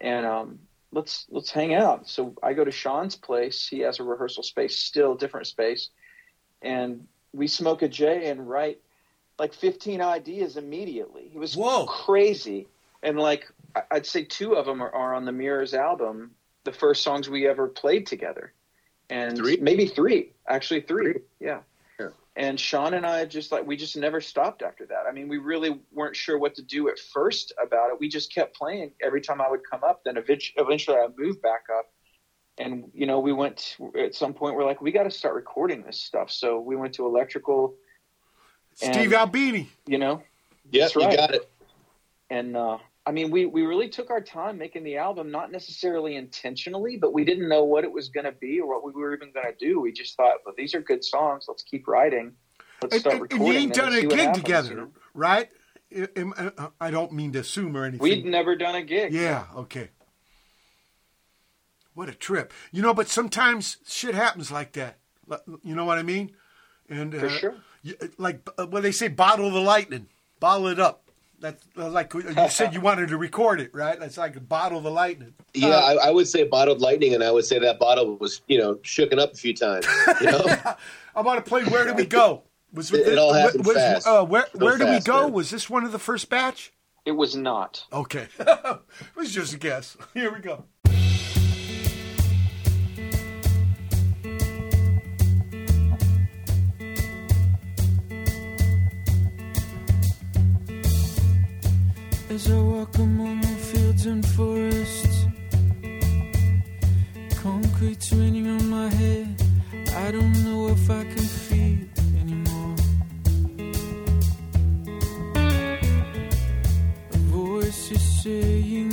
D: and um, let's let's hang out. So I go to Sean's place. He has a rehearsal space, still different space and we smoke a J and write like 15 ideas immediately. It was
A: Whoa.
D: crazy. And like, I'd say two of them are, are on the Miirrors album, the first songs we ever played together. And
B: Three?
D: maybe three, actually three. Yeah.
B: Yeah.
D: And Sean and I just like, we just never stopped after that. I mean, we really weren't sure what to do at first about it. We just kept playing every time I would come up. Then eventually I moved back up and you know we went at some point we're like we got to start recording this stuff so we went to electrical
A: Steve Albini.
D: you know
B: yes
D: That's
B: you
D: right.
B: got it.
D: and uh I mean, we, we really took our time making the album, not necessarily intentionally, but we didn't know what it was going to be or what we were even going to do. We just thought, well, these are good songs. Let's keep writing. Let's
A: And,
D: start
A: and- and
D: recording.
A: you ain't done
D: and
A: a gig
D: happens,
A: together,
D: you know?
A: right? I- am- I- I don't mean to assume or anything.
D: We'd never done a gig.
A: Yeah, okay. What a trip. You know, but sometimes shit happens like that. You know what I mean? And
D: For
A: uh,
D: sure.
A: you- like uh, when they say bottle the lightning, bottle it up. That's uh, like you said you wanted to record it, right? That's like bottle the lightning.
B: Yeah, I, I would say bottled lightning, and I would say that bottle was, you know, shooken up a few times. You know, [laughs]
A: I want to play Where Do We Go? Was
B: It- it all happened
A: was,
B: fast.
A: Uh, where
B: So
A: where do we go?
B: man.
A: Was this one of the first batch?
D: It was not.
A: Okay, [laughs] it was just a guess. [laughs] Here we go.
E: As I walk among the fields and forests, concrete's raining on my head. I don't know if I can feel anymore. A voice is saying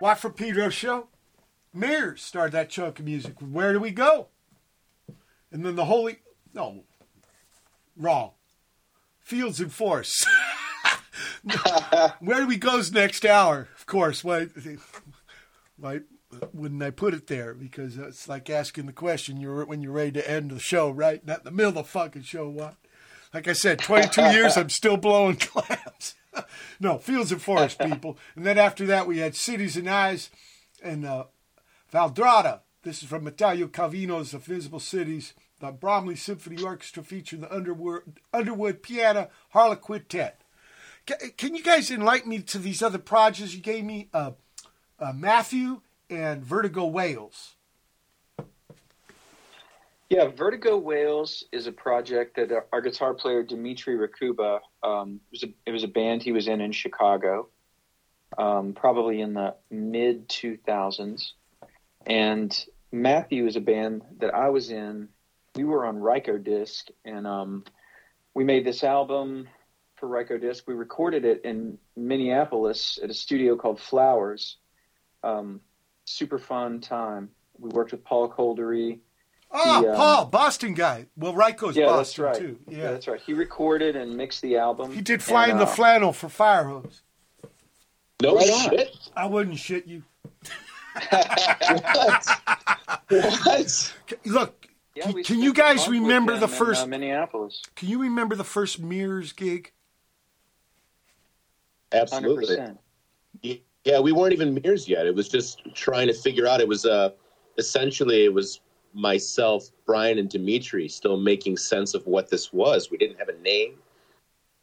A: Watt from Pedro show. Miirrors started that chunk of music. Where do we go? And then the holy no, wrong. Fields and Force. [laughs] Where do we go's next hour? Of course. Why, why wouldn't I put it there? Because it's like asking the question you're when you're ready to end the show, right? Not in the middle of the fucking show. What? Like I said, 22 years, I'm still blowing. No, Fields and Forests, [laughs] people. And then after that, we had Cities and Eyes and uh, Valdrada. This is from Italo Calvino's Invisible Cities. The Bromley Symphony Orchestra featuring the Underwood, Underwood Piano Harlequin Quintet. Ca- Can you guys enlighten me to these other projects you gave me? Uh, uh, Matthew and Vertigo Whales.
D: Yeah, Vertigo Whales is a project that our- guitar player Dimitri Rakuba um, it was a, it was a band he was in in Chicago, um, probably in the mid 2000s, and Matthew is a band that I was in. We were on Rykodisc, and um, we made this album for Rykodisc. We recorded it in Minneapolis at a studio called Flowers. Um, super fun time. We worked with Paul Kolderie.
A: Oh,
D: He, um,
A: Paul, Boston guy. Well, Ryko's
D: Yeah,
A: Boston
D: that's right.
A: too.
D: Yeah.
A: Yeah.
D: that's right. He recorded and mixed the album.
A: He did Fly in the
D: uh,
A: Flannel for fIREHOSE.
B: No
D: Right on.
B: shit.
A: I wouldn't shit you. [laughs]
B: What? what?
A: Look,
D: Yeah,
A: can, can you guys remember
D: him
A: the
D: in,
A: first?
D: uh, Minneapolis?
A: Can you remember the first Miirrors gig?
D: Hundred
B: Absolutely.
D: percent.
B: Yeah, we weren't even Miirrors yet. It was just trying to figure out. It was uh, essentially it was myself, Brian, and Dimitri still making sense of what this was. We didn't have a name,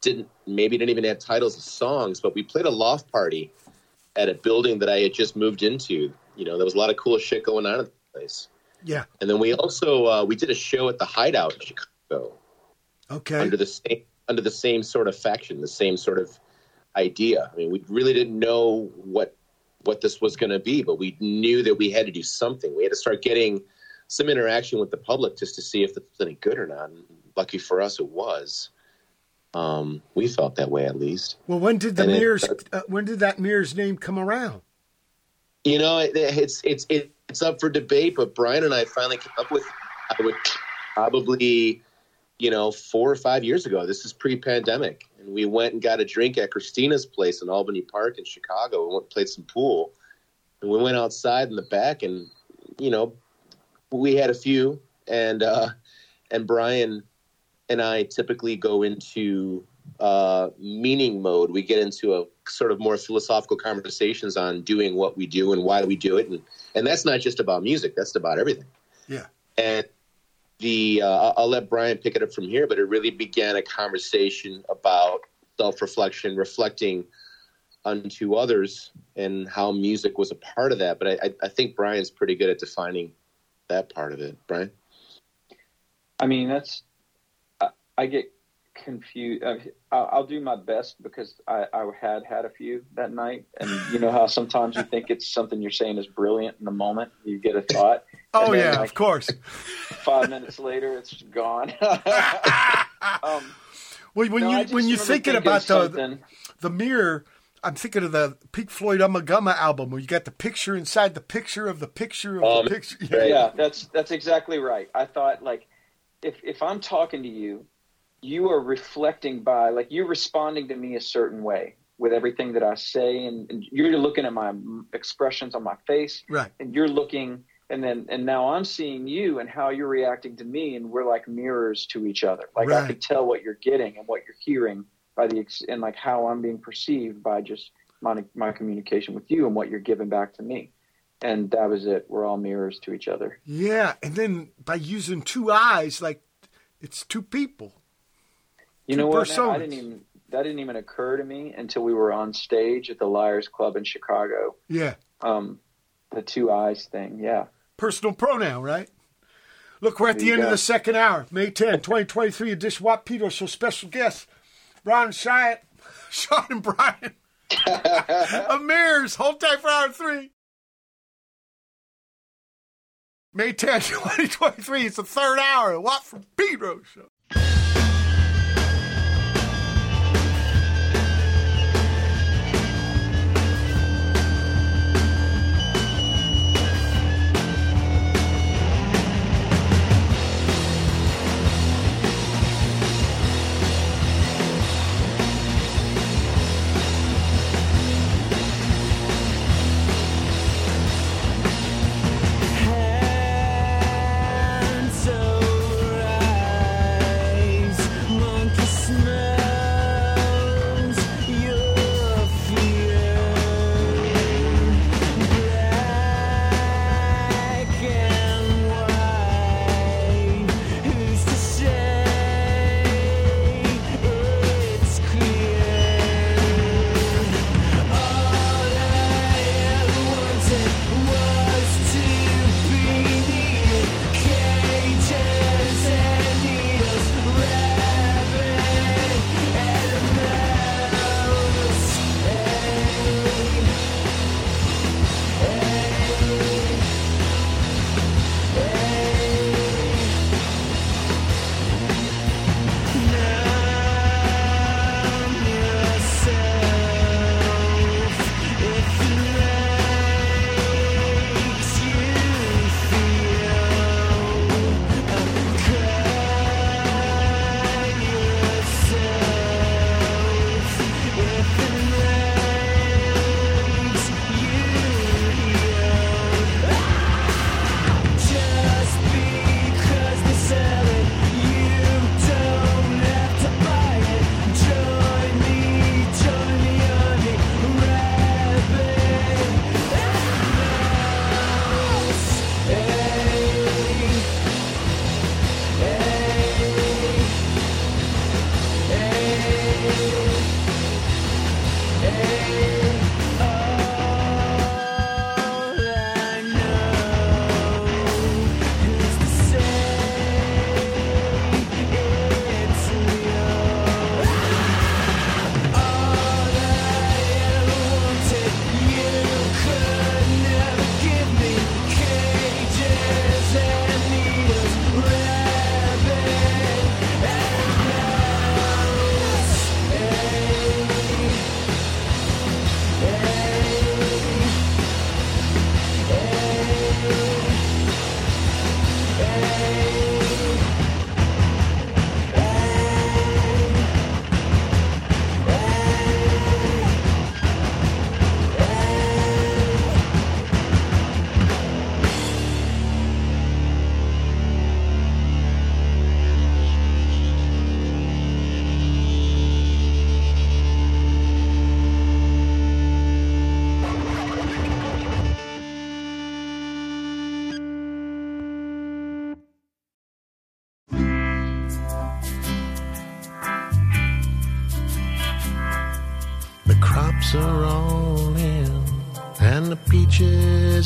B: didn't maybe didn't even have titles of songs, but we played a loft party at a building that I had just moved into. You know, there was a lot of cool shit going on at the place.
A: Yeah.
B: And then we also uh, we did a show at the Hideout in Chicago
A: Okay.
B: under the same under the same sort of faction, the same sort of idea. I mean, we really didn't know what what this was going to be, but we knew that we had to do something. We had to start getting some interaction with the public just to see if it's any good or not. And lucky for us, it was. Um, we felt that way at least.
A: Well, when did the
B: And it-
A: Miirrors? Uh, when did that Miirrors name come around?
B: You know, it, it's it's it, it's up for debate, but Brian and I finally came up with. I would probably, you know, four or five years ago. This is pre-pandemic, and we went and got a drink at Christina's place in Albany Park in Chicago. We went and played some pool, and we went outside in the back, and you know, we had a few, and uh, and Brian and I typically go into uh, meaning mode. We get into a sort of more philosophical conversations on doing what we do and why we do it, and and that's not just about music. That's about everything.
A: Yeah.
B: And the uh, I'll- let Brian pick it up from here, but it really began a conversation about self reflection, reflecting unto others, and how music was a part of that. But I, I think Brian's pretty good at defining that part of it. Brian.
D: I mean, that's. I, I get confused. Uh, I'll, I'll do my best because I, I had had a few that night, and you know how sometimes you think it's something you're saying is brilliant in the moment, you get a thought.
A: Oh yeah,
D: like,
A: of course.
D: Five minutes later, it's gone. [laughs] um,
A: Well, when
D: no,
A: you when you're thinking
D: thinking
A: about the
D: something-
A: the mirror, I'm thinking of the Pink Floyd Ummagumma album where you got the picture inside the picture of the picture of
B: Um,
A: the picture. [laughs]
B: right.
D: yeah that's that's exactly right i thought like if if i'm talking to you you are reflecting by like you're responding to me a certain way with everything that i say and, and you're looking at my expressions on my face
A: Right.
D: and you're looking and then and now i'm seeing you and how you're reacting to me and we're like mirrors to each other like i
A: Right.
D: can tell what you're getting and what you're hearing by the ex- and like how i'm being perceived by just my my communication with you and what you're giving back to me and that was it we're all mirrors to each other
A: Yeah, and then by using two eyes, like it's two people.
D: You
A: Two
D: know what? man? I didn't even that didn't even occur to me until we were on stage at the Liars Club in Chicago.
A: Yeah,
D: Um, the two eyes thing. Yeah.
A: personal pronoun, right? Look, we're at the
D: There you
A: end of the second hour, May 10, 2023 edition. Watt Peter Show special guests, Ron Shyatt, [laughs] Sean and Brian. [laughs] of Miirrors. Hold tight for hour three. May 10, [laughs] 2023. It's the third hour. of Watt from Pedro Show.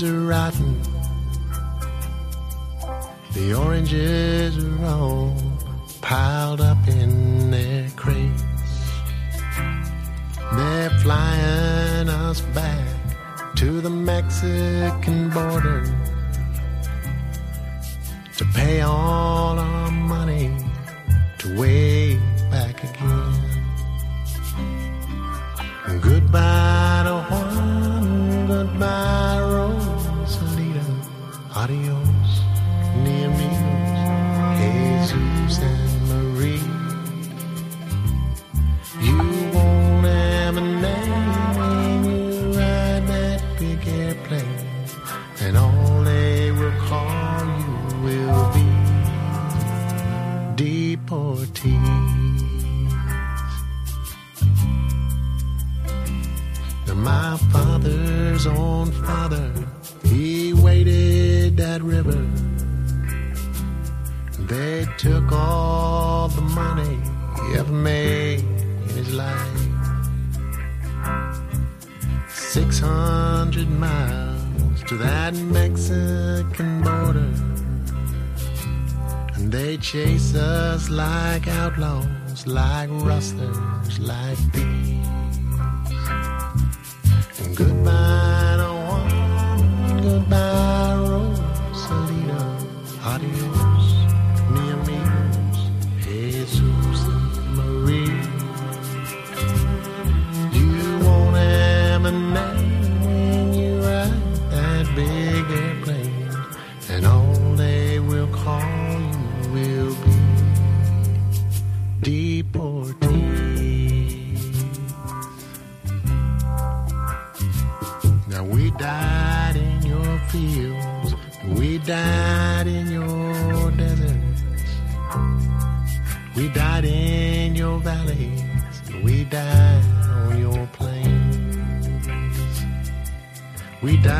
F: oranges are rotten. The oranges are all piled up in their crates. They're flying us back to the Mexican border to pay all our money to wait back again. And goodbye to Juan, goodbye. Adios. chase us like outlaws, like rustlers, like thieves. Goodbye.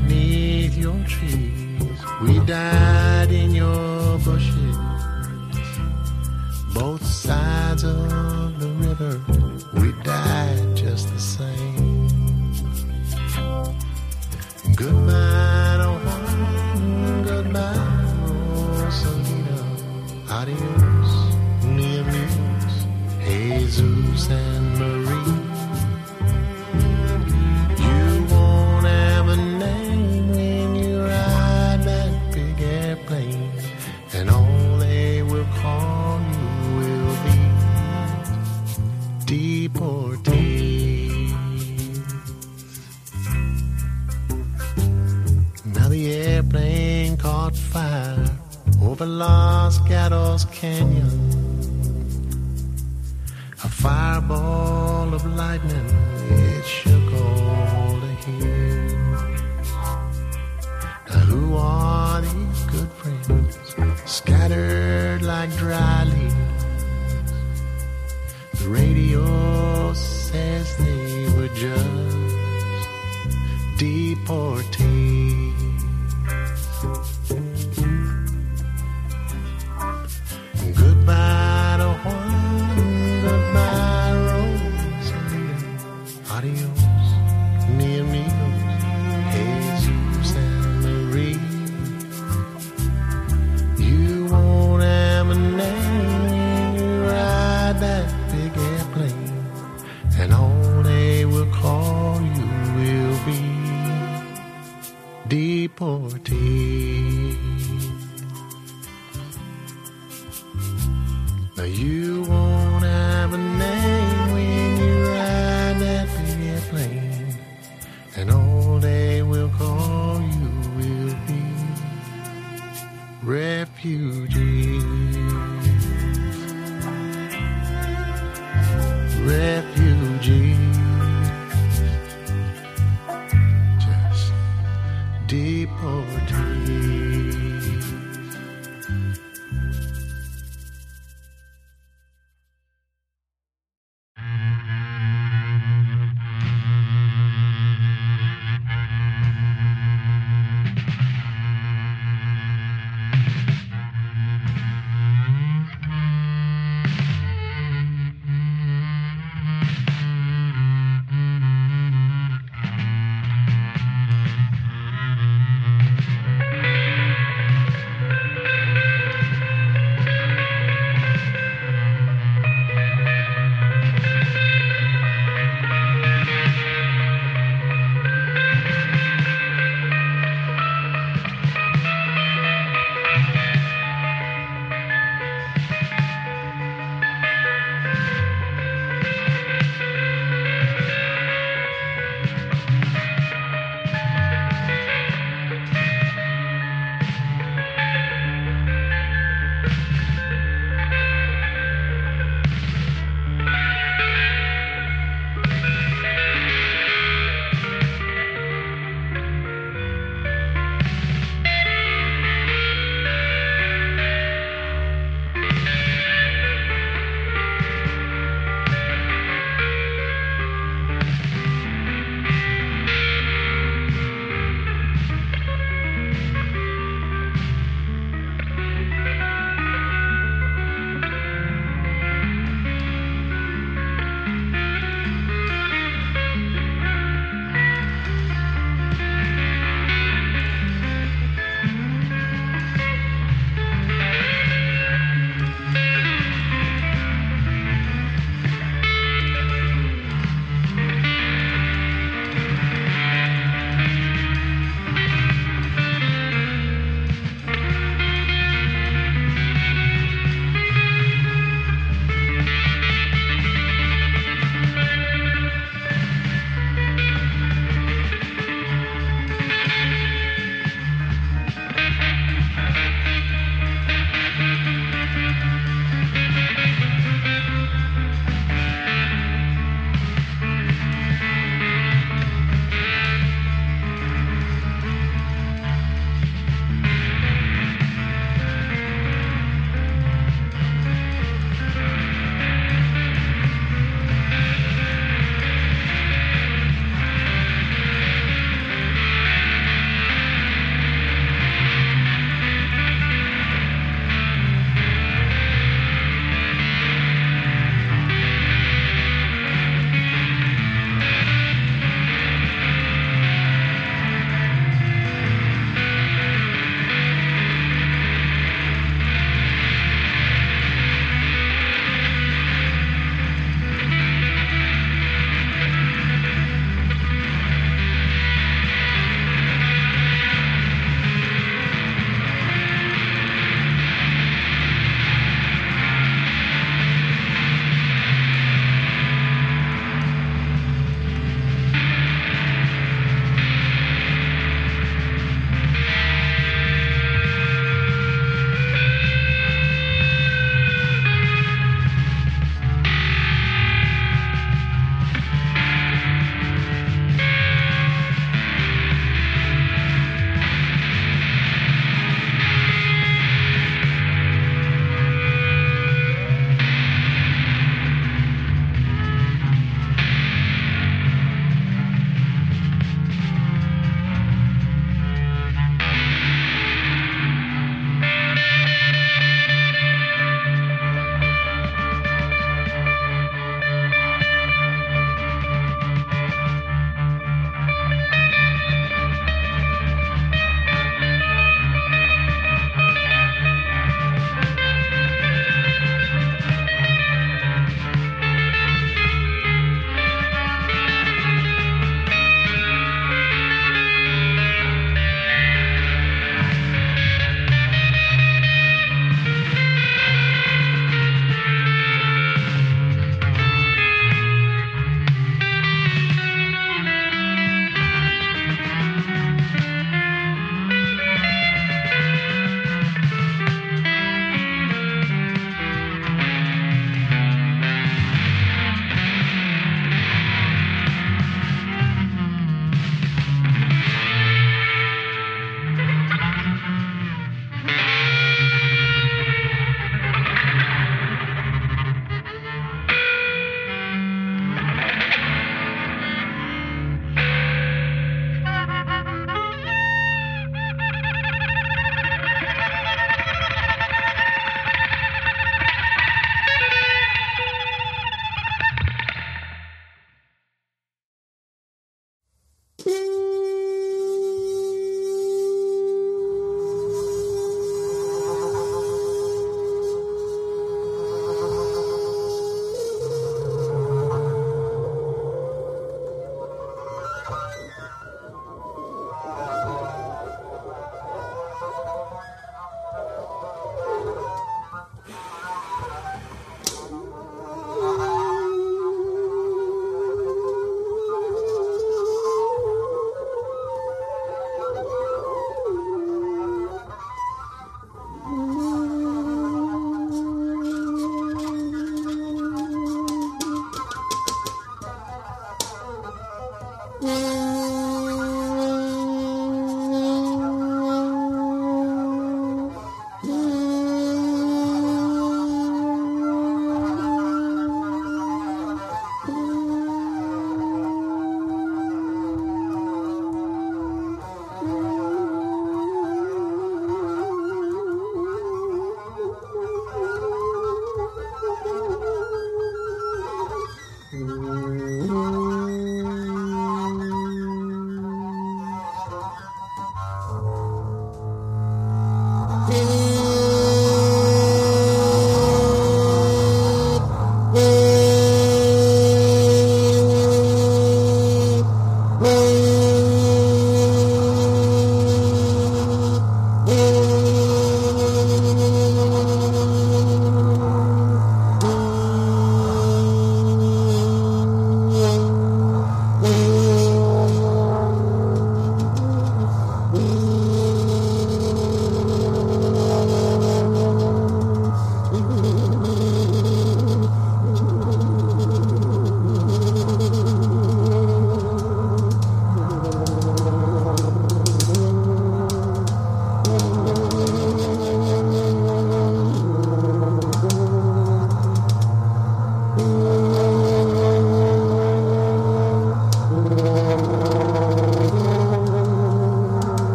F: beneath your trees. We dance.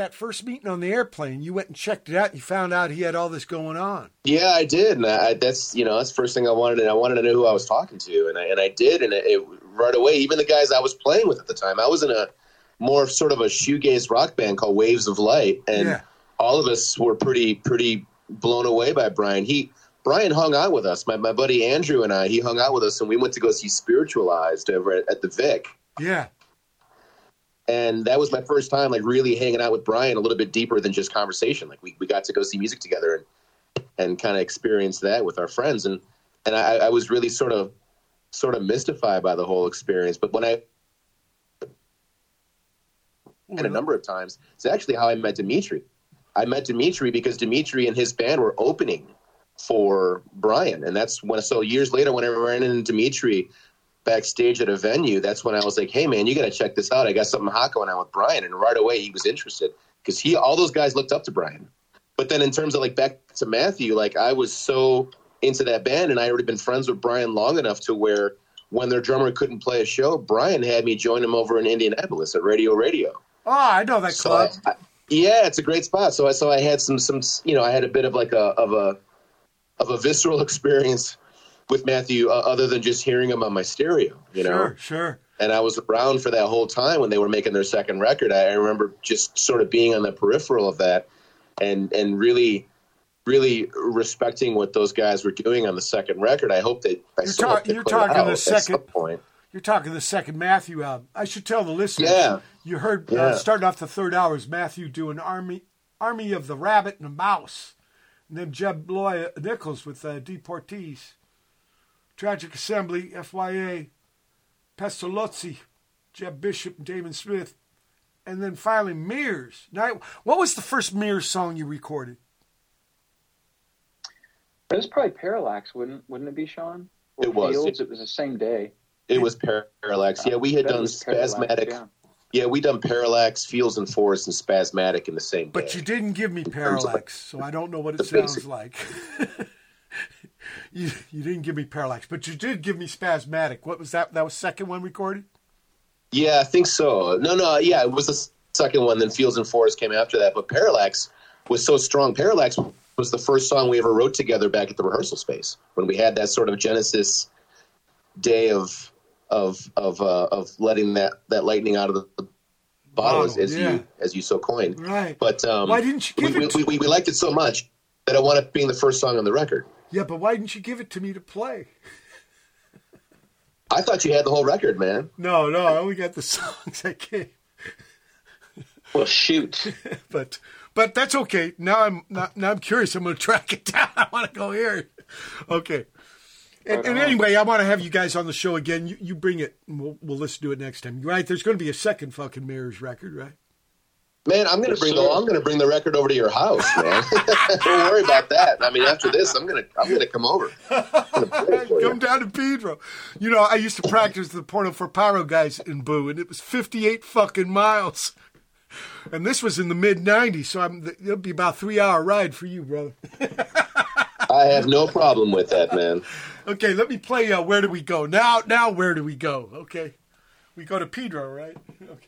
F: That
A: first meeting on the airplane, you went and checked it out. And you found out he had all this going on.
B: Yeah, I did, and I, that's you know that's the first thing I wanted, and I wanted to know who I was talking to, and I and I did, and it, it right away. Even the guys I was playing with at the time, I was in a more sort of a shoegaze rock band called Waves of Light, and
A: Yeah.
B: all of us were pretty pretty blown away by Brian. He Brian hung out with us. My my buddy Andrew and I, he hung out with us, and we went to go see Spiritualized over at, at the Vic.
A: Yeah.
B: And that was my first time like really hanging out with Brian a little bit deeper than just conversation. Like we, we got to go see music together and and kind of experience that with our friends and and I, I was really sort of sort of mystified by the whole experience. But when I and a mm-hmm. number of times, it's actually how I met Dimitri. I met Dimitri because Dimitri and his band were opening for Brian, and that's when. So years later, when I ran into Dimitri backstage at a venue, that's when I was like, "Hey, man, you got to check this out. I got something hot going on with Brian." And right away, he was interested because he, all those guys looked up to Brian. But then, in terms of like back to Matthew, like I was so into that band, and I already been friends with Brian long enough to where when their drummer couldn't play a show, Brian had me join him over in Indianapolis at Radio Radio.
A: Oh, I know that
B: So I,
A: club.
B: I, yeah, it's a great spot. So I so I had some some you know I had a bit of like a of a of a visceral [laughs] experience with Matthew, uh, other than just hearing him on my stereo. You know,
A: sure, sure.
B: and I was around for that whole time when they were making their second record. I, I remember just sort of being on the peripheral of that, and and really, really respecting what those guys were doing on the second record. I hope that I
A: You're
B: still
A: talk-
B: hope they
A: you're talking the
B: at
A: second-
B: some point.
A: You're talking the second Matthew album. I should tell the listeners.
B: Yeah.
A: You heard uh, starting off the third hour is Matthew doing Army Army of the Rabbit and the Mouse. And then Jeb Loy Nichols with uh, Deportees. Tragic Assembly, FYA, Pestalozzi, Jeb Bishop and Damon Smith. And then finally Miirrors. Now, what was the first Miirrors song you recorded?
D: It was probably Parallax, wouldn't wouldn't it be, Sean? Or
B: It was.
D: Fields? It was the same day.
B: It was Parallax. Yeah, we had done
D: was
B: Spasmatic.
D: yeah.
B: Yeah, we done Parallax, Fields and Forest, and Spasmatic in the same day.
A: But you didn't give me parallax, so I don't know what it sounds
B: basic-
A: like. [laughs] you you didn't give me parallax, but you did give me spasmatic. What was that? That was second one recorded.
B: Yeah, I think so. No, no, yeah, it was the second one. Then Fields and Forest came after that. But Parallax was so strong. Parallax was the first song we ever wrote together back at the rehearsal space when we had that sort of Genesis day of of of uh, of letting that that lightning out of the bottle, as,
A: Bottle,
B: as
A: yeah.
B: you as you so coined.
A: Right.
B: But um,
A: Why didn't you give
B: we,
A: it to-
B: we, we, we liked it so much that it wound up being the first song on the record.
A: Yeah, but why didn't you give it to me to play?
B: I thought you had the whole record, man.
A: No, no, I only got the [laughs] songs I gave.
D: Well, shoot. [laughs]
A: But but that's okay. Now I'm now, now I'm curious. I'm going to track it [laughs] down. I want to go here. Okay. And, and uh-huh. anyway, I want to have you guys on the show again. You, you bring it, and we'll, we'll listen to it next time. Right? There's going to be a second fucking Miirrors record, right?
B: Man, I'm gonna
D: Yes,
B: bring the. I'm gonna bring the record over to your house, man. [laughs] Don't worry about that. I mean, after this, I'm gonna I'm gonna come over. Gonna for you.
A: Come down to Pedro. You know, I used to practice the Porno for Pyro guys in Boo, and it was 58 fucking miles. And this was in the mid 90s, so I'm, it'll be about three hour ride for you, brother. [laughs]
B: I have no problem with that, man.
A: Okay, let me play uh, Where Do We Go? Now, now, where do we go? Okay. We go to Pedro, right? [laughs] Okay.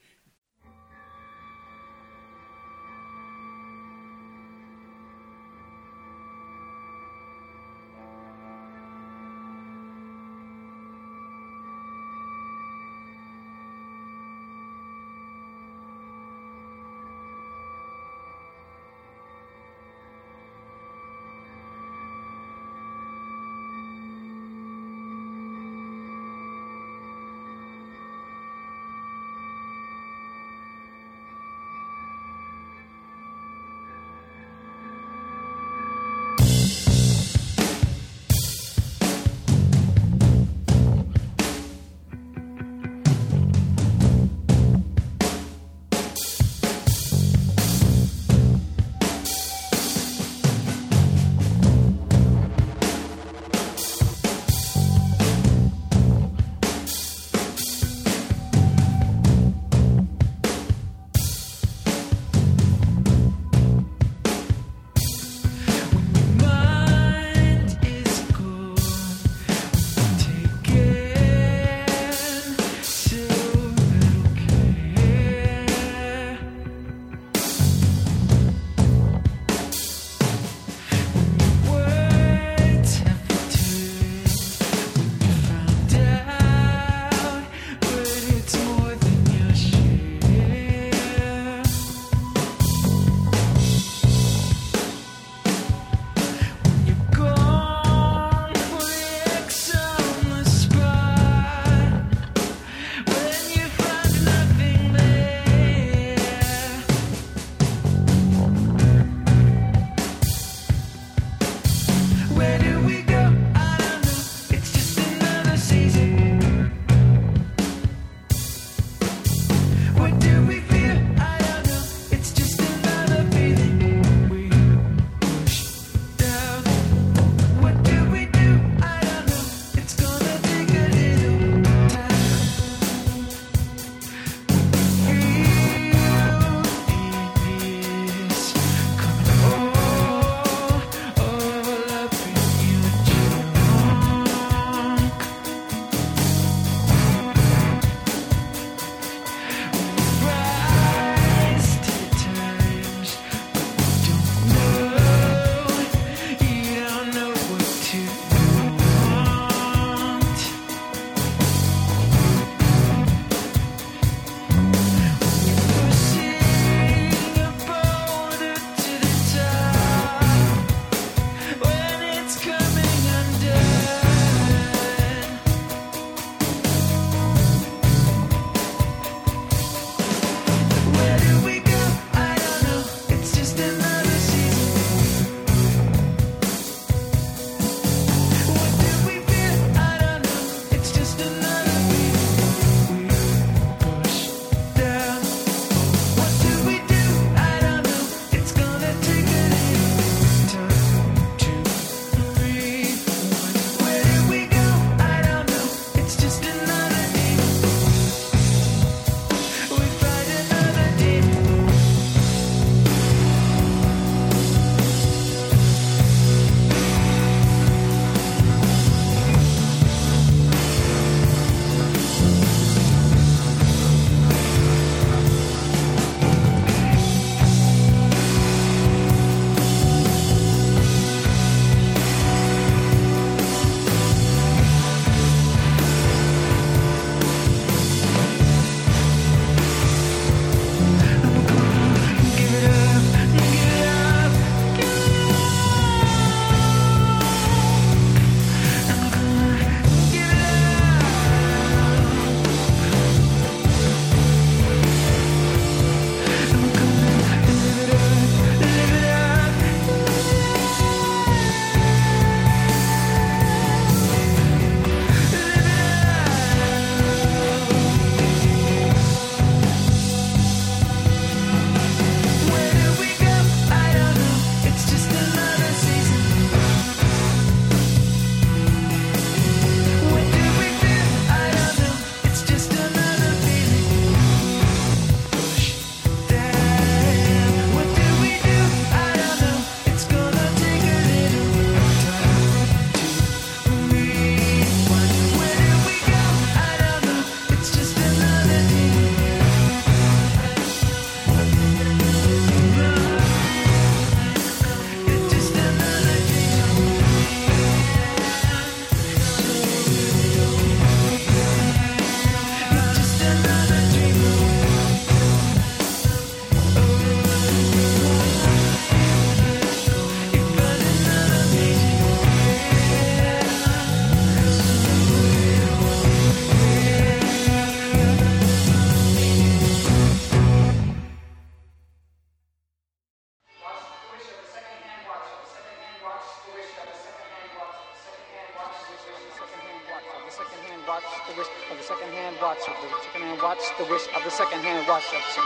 G: Hand watch of the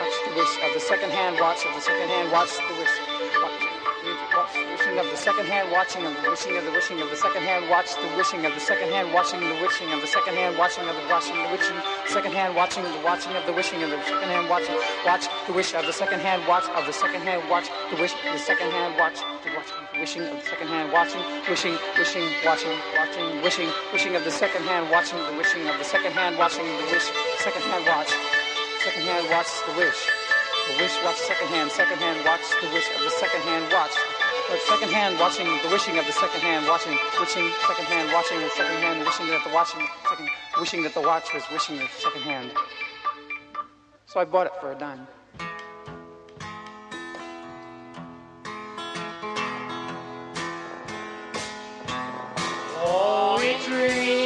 G: watch the wish of the second hand watch of the second hand watch the wish watch watch the wishing of the second hand watching of the wishing of the wishing of the second hand watch the wishing of the second hand watching the wishing of the second hand watching of the watching the wishing second hand watching the watching of the wishing of the second hand watching watch the wish of the second hand watch of the second hand watch the wish the second hand watch the watching wishing of the second hand watching wishing wishing watching watching wishing wishing of the second hand watching the wishing of the second hand watching the wish second hand watch second hand watch the wish. The wish watch second hand second hand watch the wish of the second hand watch. The second hand watching the wishing of the second hand watching wishing second hand watching the second hand wishing that the watching second wishing that the watch was wishing the second hand so i bought it for a dime. Oh, it dreams.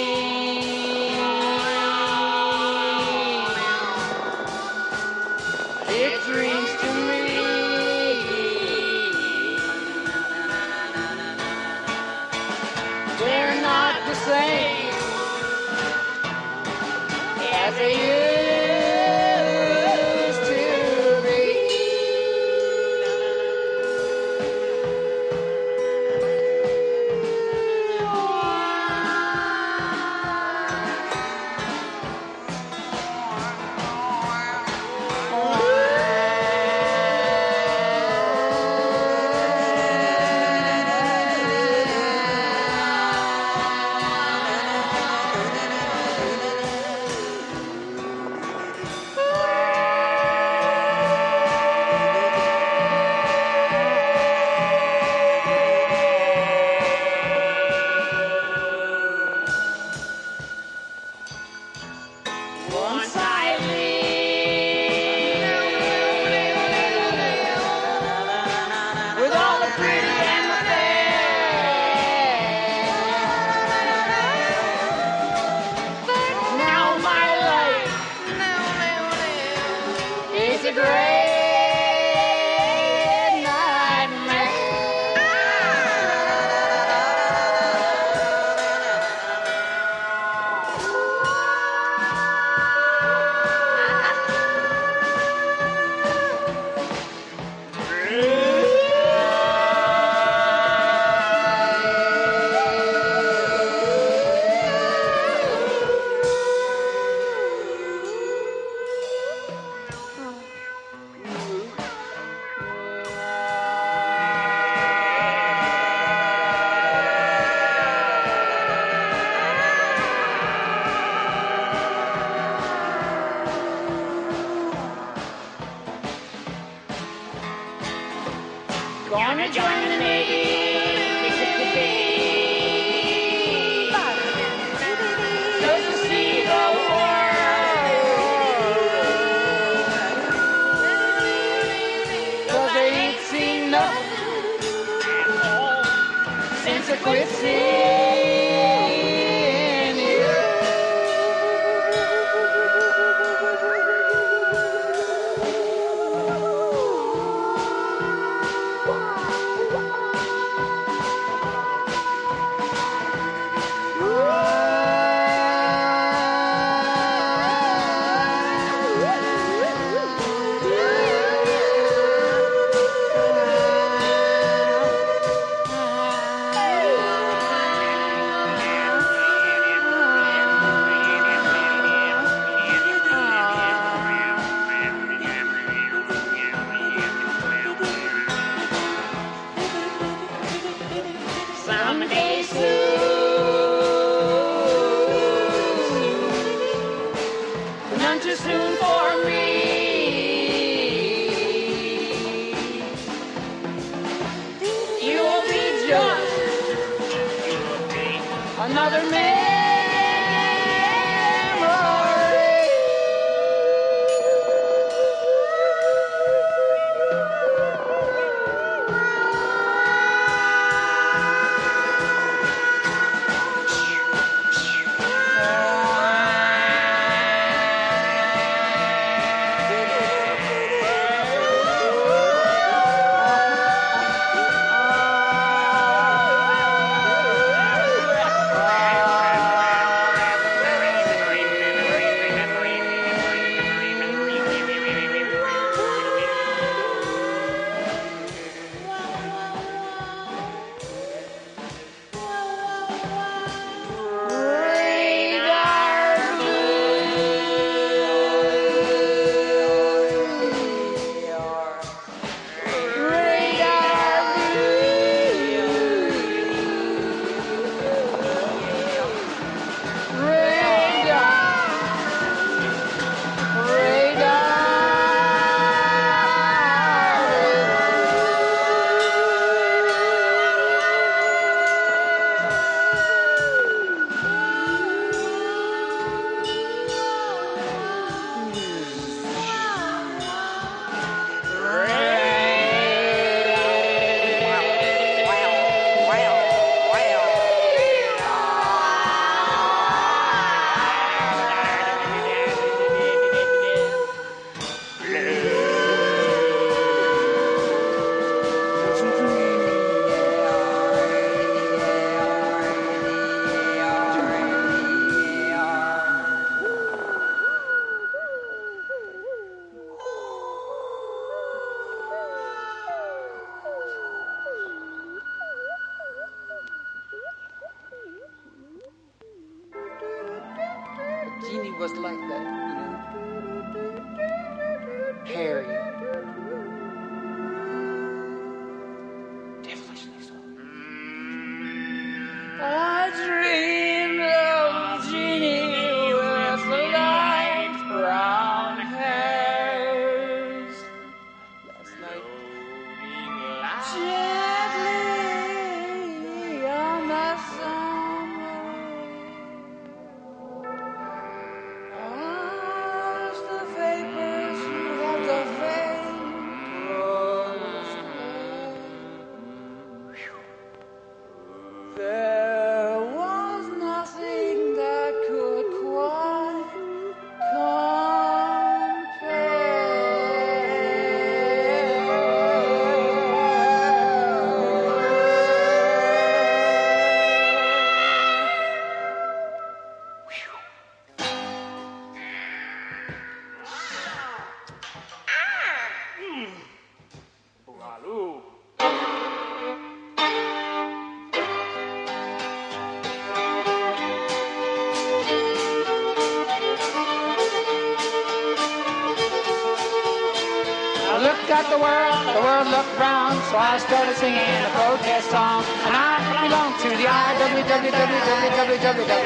G: Singing a protest song. And I belong to the IWWWWWWIWW.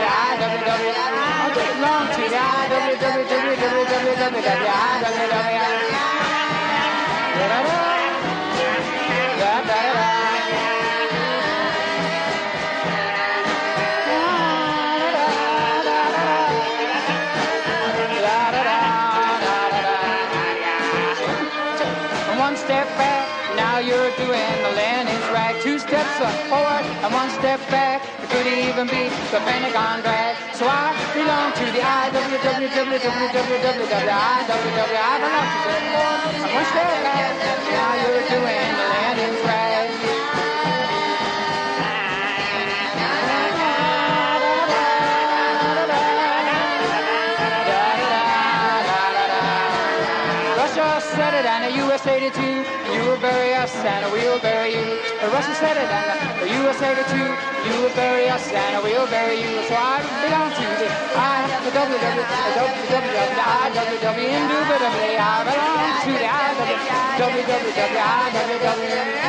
G: Pentagon drag. So I belong to the IWWWWWWIWW. I belong to the did too. You will bury us and we will bury you. The Russia said it and the USA did too. You will bury us and we will bury you. So I belong to the I, the W, the W, the IWW, indubitably. I belong to the IWW.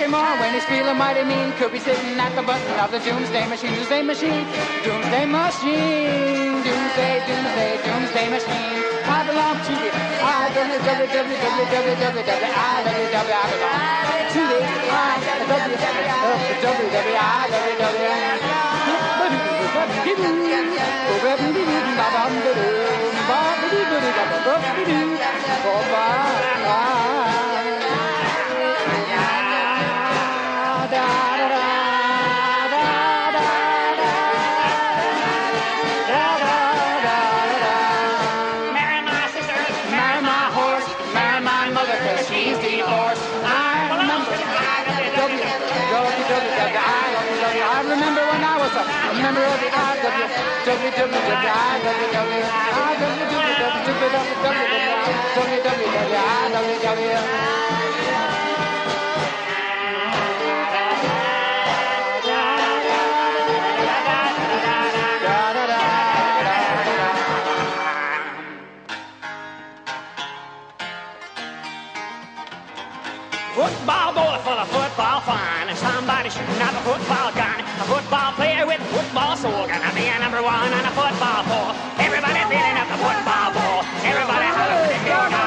G: Cocky more when he's feeling mighty mean could be sitting at the button of the doomsday machine. Doomsday machine, doomsday machine, doomsday, doomsday, doomsday machine. I belong to the IWWWWWWIWW. I belong to the IWW. Remember when I was a member of the IWWW.
H: Of football fun, and somebody shooting out the football gun. A football player with a football sword, gonna be a number one on a football ball. Everybody feeling up the football ball. Everybody hollering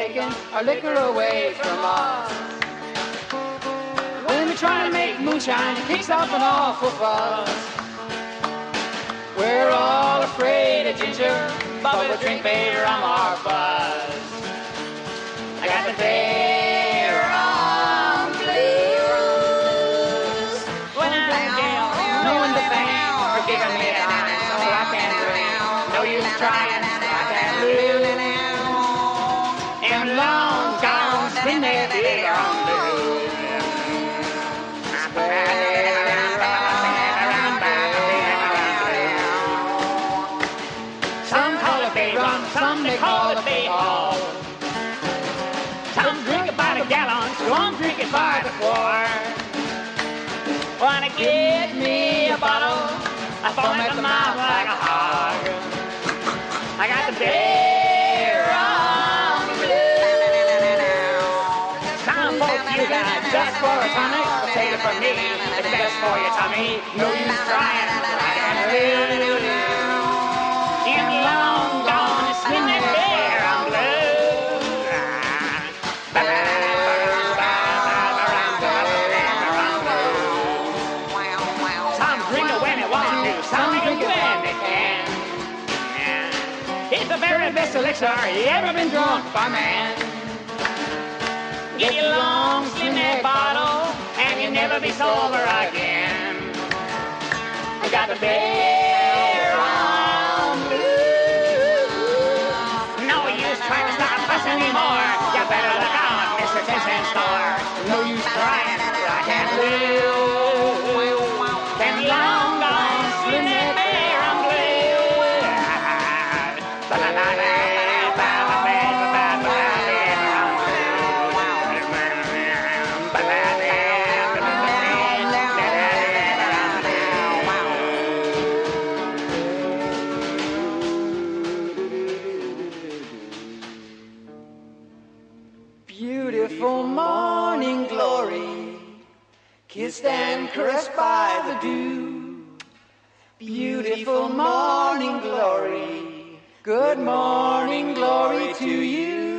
G: Taken our liquor away from us. When we try to make moonshine, it kicks up an awful fuss. We're all afraid of ginger, but we'll drink beer on our buzz. I got the beer gallon, some drink it by the quart. Wanna get me a bottle, I foam at the mouth like a hog. I got the beer on blue. Some folks you got just for a tonic, take it from me, it's best for your tummy. No use trying, I can live. In best elixir you ever been drunk by man. Get your long, slim neck bottle, and you'll never be sober again. I got the beer on blue. No use trying to stop us anymore. You better look out, Mr. Ten Store. No use trying, I can't live. Kissed and caressed by the dew. Beautiful morning glory, good morning glory to you.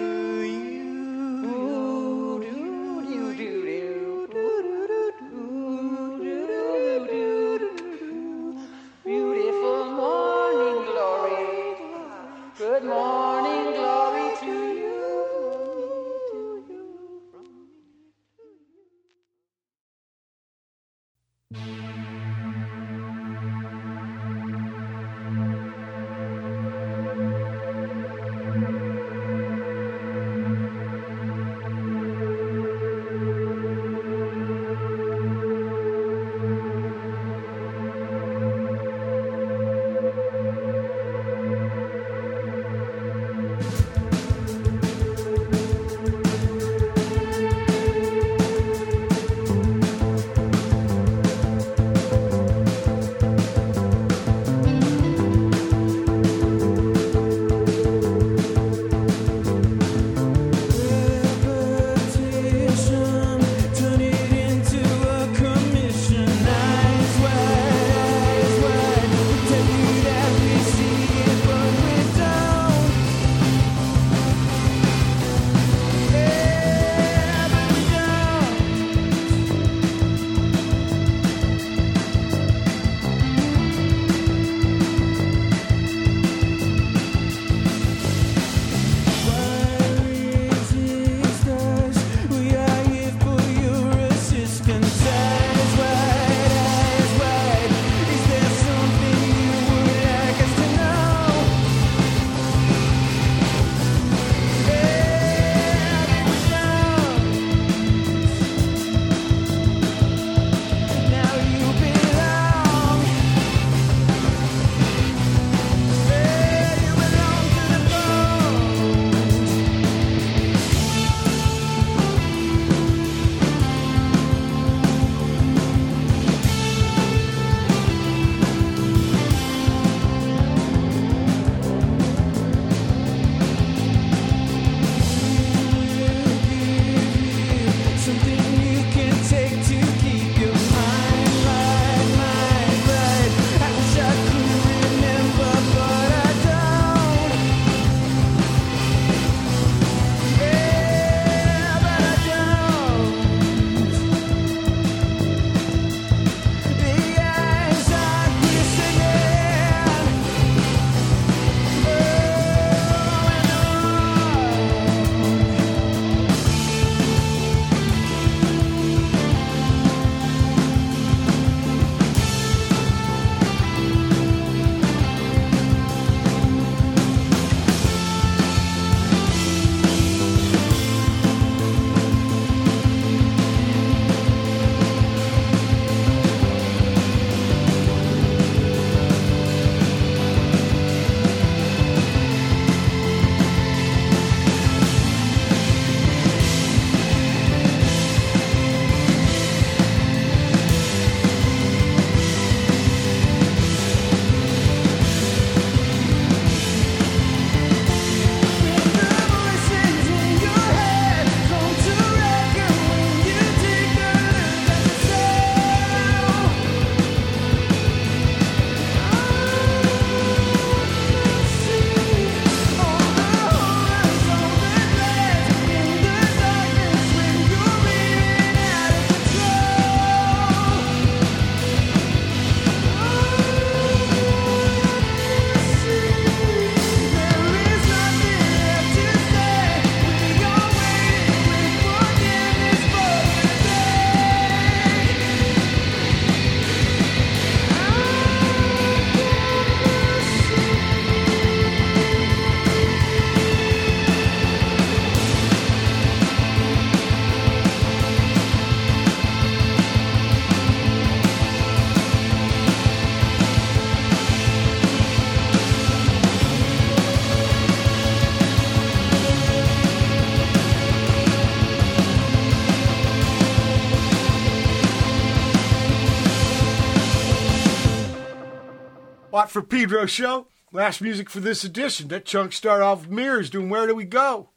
A: For Pedro show. Last music for this edition. That chunk started off with Miirrors doing Where Do We Go?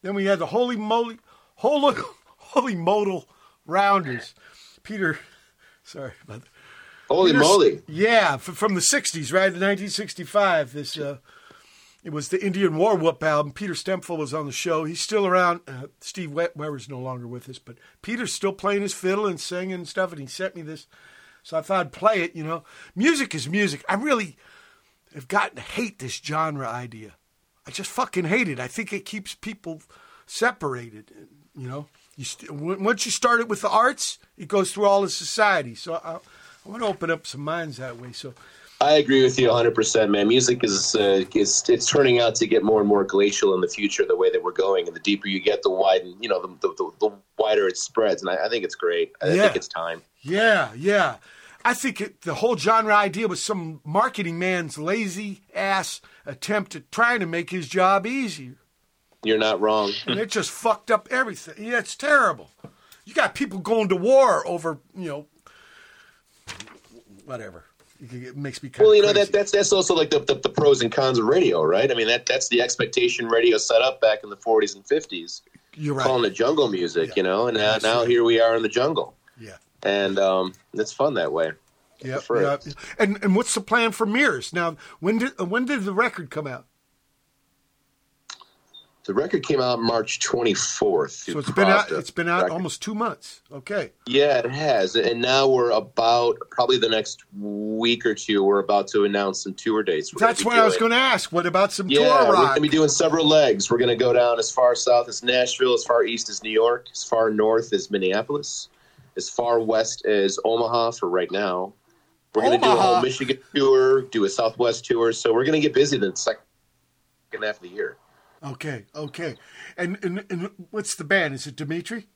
A: Then we had the Holy Moly, Holy, [laughs] Holy Modal Rounders. Peter, [laughs] sorry about that.
B: Holy
A: Peter-
B: moly!
A: Yeah, from the 60s, right? The 1965. This uh, It was the Indian War Whoop album. Peter Stampfel was on the show. He's still around. Uh, Steve We- Weber's no longer with us, but Peter's still playing his fiddle and singing and stuff, and he sent me this. So I thought I'd play it, you know. Music is music. I really have gotten to hate this genre idea. I just fucking hate it. I think it keeps people separated, you know. You st- once you start it with the arts, it goes through all of society. So I, I want to open up some minds that way. So
B: I agree with you 100%, man. Music is, uh, is it's turning out to get more and more glacial in the future, the way that we're going. And the deeper you get, the widen, you know, the, the, the, the wider it spreads. And I, I think it's great. I
A: Yeah.
B: think it's time.
A: Yeah, yeah. I think it, the whole genre idea was some marketing man's lazy ass attempt at trying to make his job easier.
B: You're not wrong. [laughs]
A: And it just fucked up everything. Yeah, it's terrible. You got people going to war over, you know, whatever. It makes me kind
B: Well, you know
A: crazy.
B: that that's that's also like the, the the pros and cons of radio, right? I mean that that's the expectation radio set up back in the 40s and 50s,
A: You're right.
B: calling it jungle music,
A: Yeah.
B: you know. And now, now here we are in the jungle,
A: Yeah.
B: And um, it's fun that way. Prefer
A: yep. And and what's the plan for Miirrors? Now, when did when did the record come out?
B: The record came out March 24th.
A: So it's been out. It's been out
B: Records.
A: almost two months. Okay.
B: Yeah, it has. And now we're about probably the next week or two. We're about to announce some tour dates. We're
A: That's what I was going to ask. What about some
B: Yeah,
A: tour
B: we're going to be doing several legs. We're going to go down as far south as Nashville, as far east as New York, as far north as Minneapolis, as far west as Omaha for right now. We're going to do a whole Michigan tour, do a Southwest tour. So we're going to get busy the second half of the year.
A: Okay, okay. And, and and what's the band? Is it Dimitri?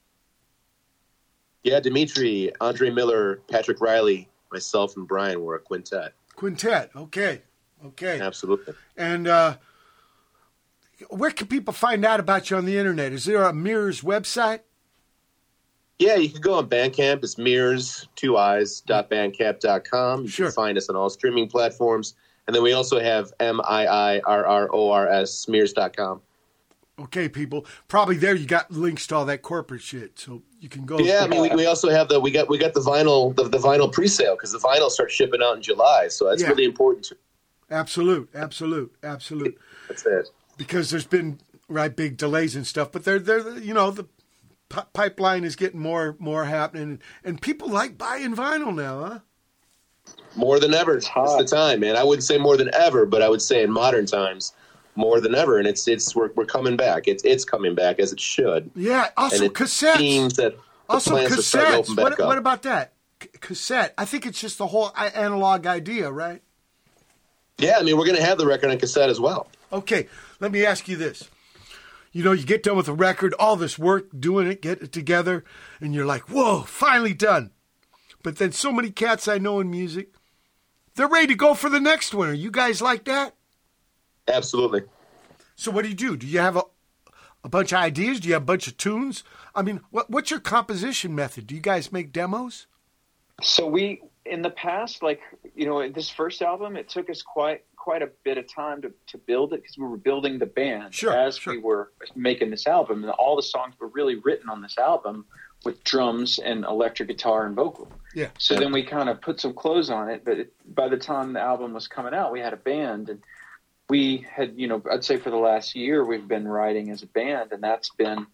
B: Yeah, Dimitri, Andre Miller, Patrick Riley, myself, and Brian were a quintet.
A: Quintet. Okay, okay.
B: Absolutely.
A: And uh, where can people find out about you on the internet? Is there a Miirrors website?
B: Yeah, you can go on Bandcamp. It's mirrors, two eyes, dot bandcamp.com. You
A: Sure.
B: can find us on all streaming platforms. And then we also have M I I R R O R S, smears.com.
A: Okay, people. Probably there you got links to all that corporate shit, so you can go.
B: Yeah, I mean, we, we also have the we got we got the vinyl the, the vinyl pre-sale because the vinyl starts shipping out in July, so that's
A: Yeah.
B: really important. To,
A: absolute, absolute, absolute.
B: that's it.
A: Because there's been right big delays and stuff, but they're they're you know the pi- pipeline is getting more more happening, and people like buying vinyl now, huh?
B: More than ever, it's,
D: hot.
B: the time, man. I wouldn't say more than ever, but I would say in modern times, more than ever. And it's it's we're, we're coming back. It's it's coming back as it should.
A: Yeah. Also cassettes.
B: seems that
A: Also,
B: plans are starting to
A: cassettes. What, what about that? C- cassette. I think it's just the whole uh, analog idea, right?
B: Yeah, I mean, we're going to have the record on cassette as well.
A: Okay, let me ask you this. You know, you get done with a record, all this work doing it, get it together, and you're like, whoa, finally done. But then so many cats I know in music, they're ready to go for the next one. Are you guys like that?
B: Absolutely.
A: So what do you do? Do you have a, a bunch of ideas? Do you have a bunch of tunes? I mean, what, what's your composition method? Do you guys make demos?
D: So we, in the past, like you know, this first album, it took us quite quite a bit of time to, to build it because we were building the band
A: Sure,
D: as
A: sure.
D: we were making this album, and all the songs were really written on this album with drums and electric guitar and vocal.
A: Yeah.
D: So then we kind of put some clothes on it, but it, by the time the album was coming out, we had a band and we had, you know, I'd say for the last year we've been writing as a band, and that's been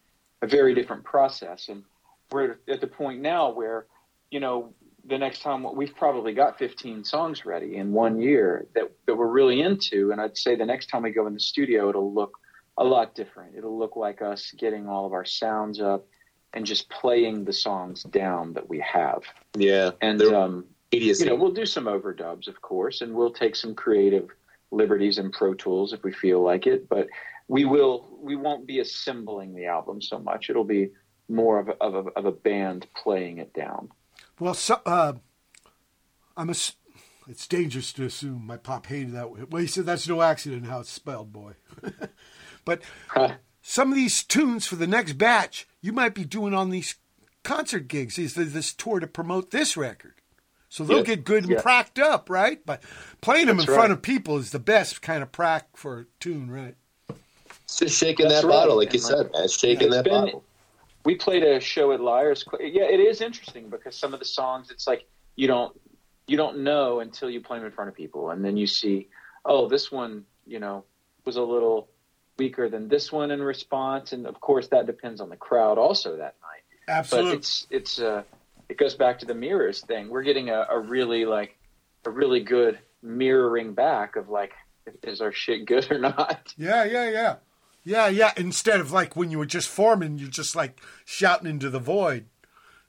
D: a very different process. And we're at the point now where, you know, the next time we've probably got 15 songs ready in one year that, that we're really into. And I'd say the next time we go in the studio, it'll look a lot different. It'll look like us getting all of our sounds up and just playing the songs down that we have.
B: Yeah.
D: And, um,
B: idiocy.
D: you know, we'll do some overdubs, of course, and we'll take some creative liberties in Pro Tools if we feel like it. But we will, we won't be assembling the album so much. It'll be more of a, of a, of a band playing it down.
A: Well, so, uh, I'm a. It's dangerous to assume my pop hated that. Way. Well, he said that's no accident how it's spelled, boy. [laughs] but some of these tunes for the next batch, you might be doing on these concert gigs. Is this tour to promote this record? So they'll
B: Yeah.
A: get good and
D: Yeah.
A: pracked up, right? But playing them
D: That's
A: in front of people is the best kind of prack for a tune, right?
B: It's just shaking
D: That's
B: that
D: right.
B: bottle, like you
D: like,
B: said, man. Shaking
D: it's
B: that
D: been-
B: bottle.
D: We played a show at Liars. Yeah, it is interesting because some of the songs, it's like you don't you don't know until you play them in front of people, and then you see, oh, this one, you know, was a little weaker than this one in response, and of course that depends on the crowd also that night. But
A: Absolutely.
D: it's it's uh, it goes back to the mirrors thing. We're getting a, a really like a really good mirroring back of like, is our shit good or not?
A: Yeah, yeah, yeah. Yeah, yeah. Instead of like when you were just forming, you're just like shouting into the void.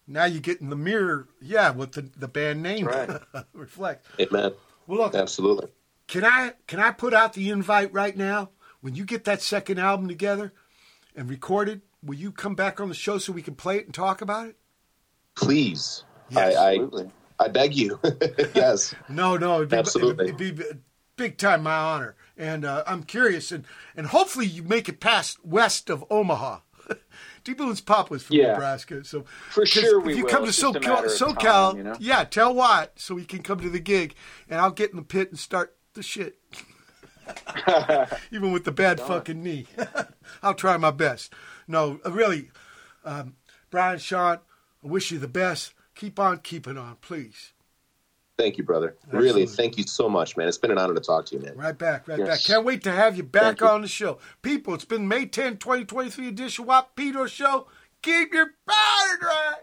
A: Now you get in the mirror, yeah, with the, the band name
D: That's [laughs]
A: reflect.
B: Amen.
A: Well, look,
B: Absolutely.
A: can I can I put out the invite right now? When you get that second album together and recorded, will you come back on the show so we can play it and talk about it?
B: Please.
A: Yes,
B: I,
D: Absolutely.
B: I I beg you. [laughs] yes. [laughs]
A: No, no, it'd be,
B: Absolutely.
A: It'd, be big time my honor, and uh, I'm curious, and and hopefully you make it past west of Omaha. [laughs] D Boon's Pop was from
D: Yeah.
A: Nebraska, so
D: For sure we if
A: you
D: will.
A: come to
D: It's just a
A: SoCal, SoCal
D: time, you know?
A: yeah, tell Watt so he can come to the gig, and I'll get in the pit and start the shit. [laughs] Even with the bad fucking knee, [laughs] I'll try my best. No, uh, really, um, Brian, Sean, I wish you the best. Keep on keeping on, please.
B: Thank you, brother.
A: Absolutely.
B: Really, thank you so much, man. It's been an honor to talk to you, man.
A: Right back, right
D: Yes.
A: back. Can't wait to have you back
D: Thank you.
A: on the show. People, it's been May 10, 2023 edition Wap Show. Keep your powder dry.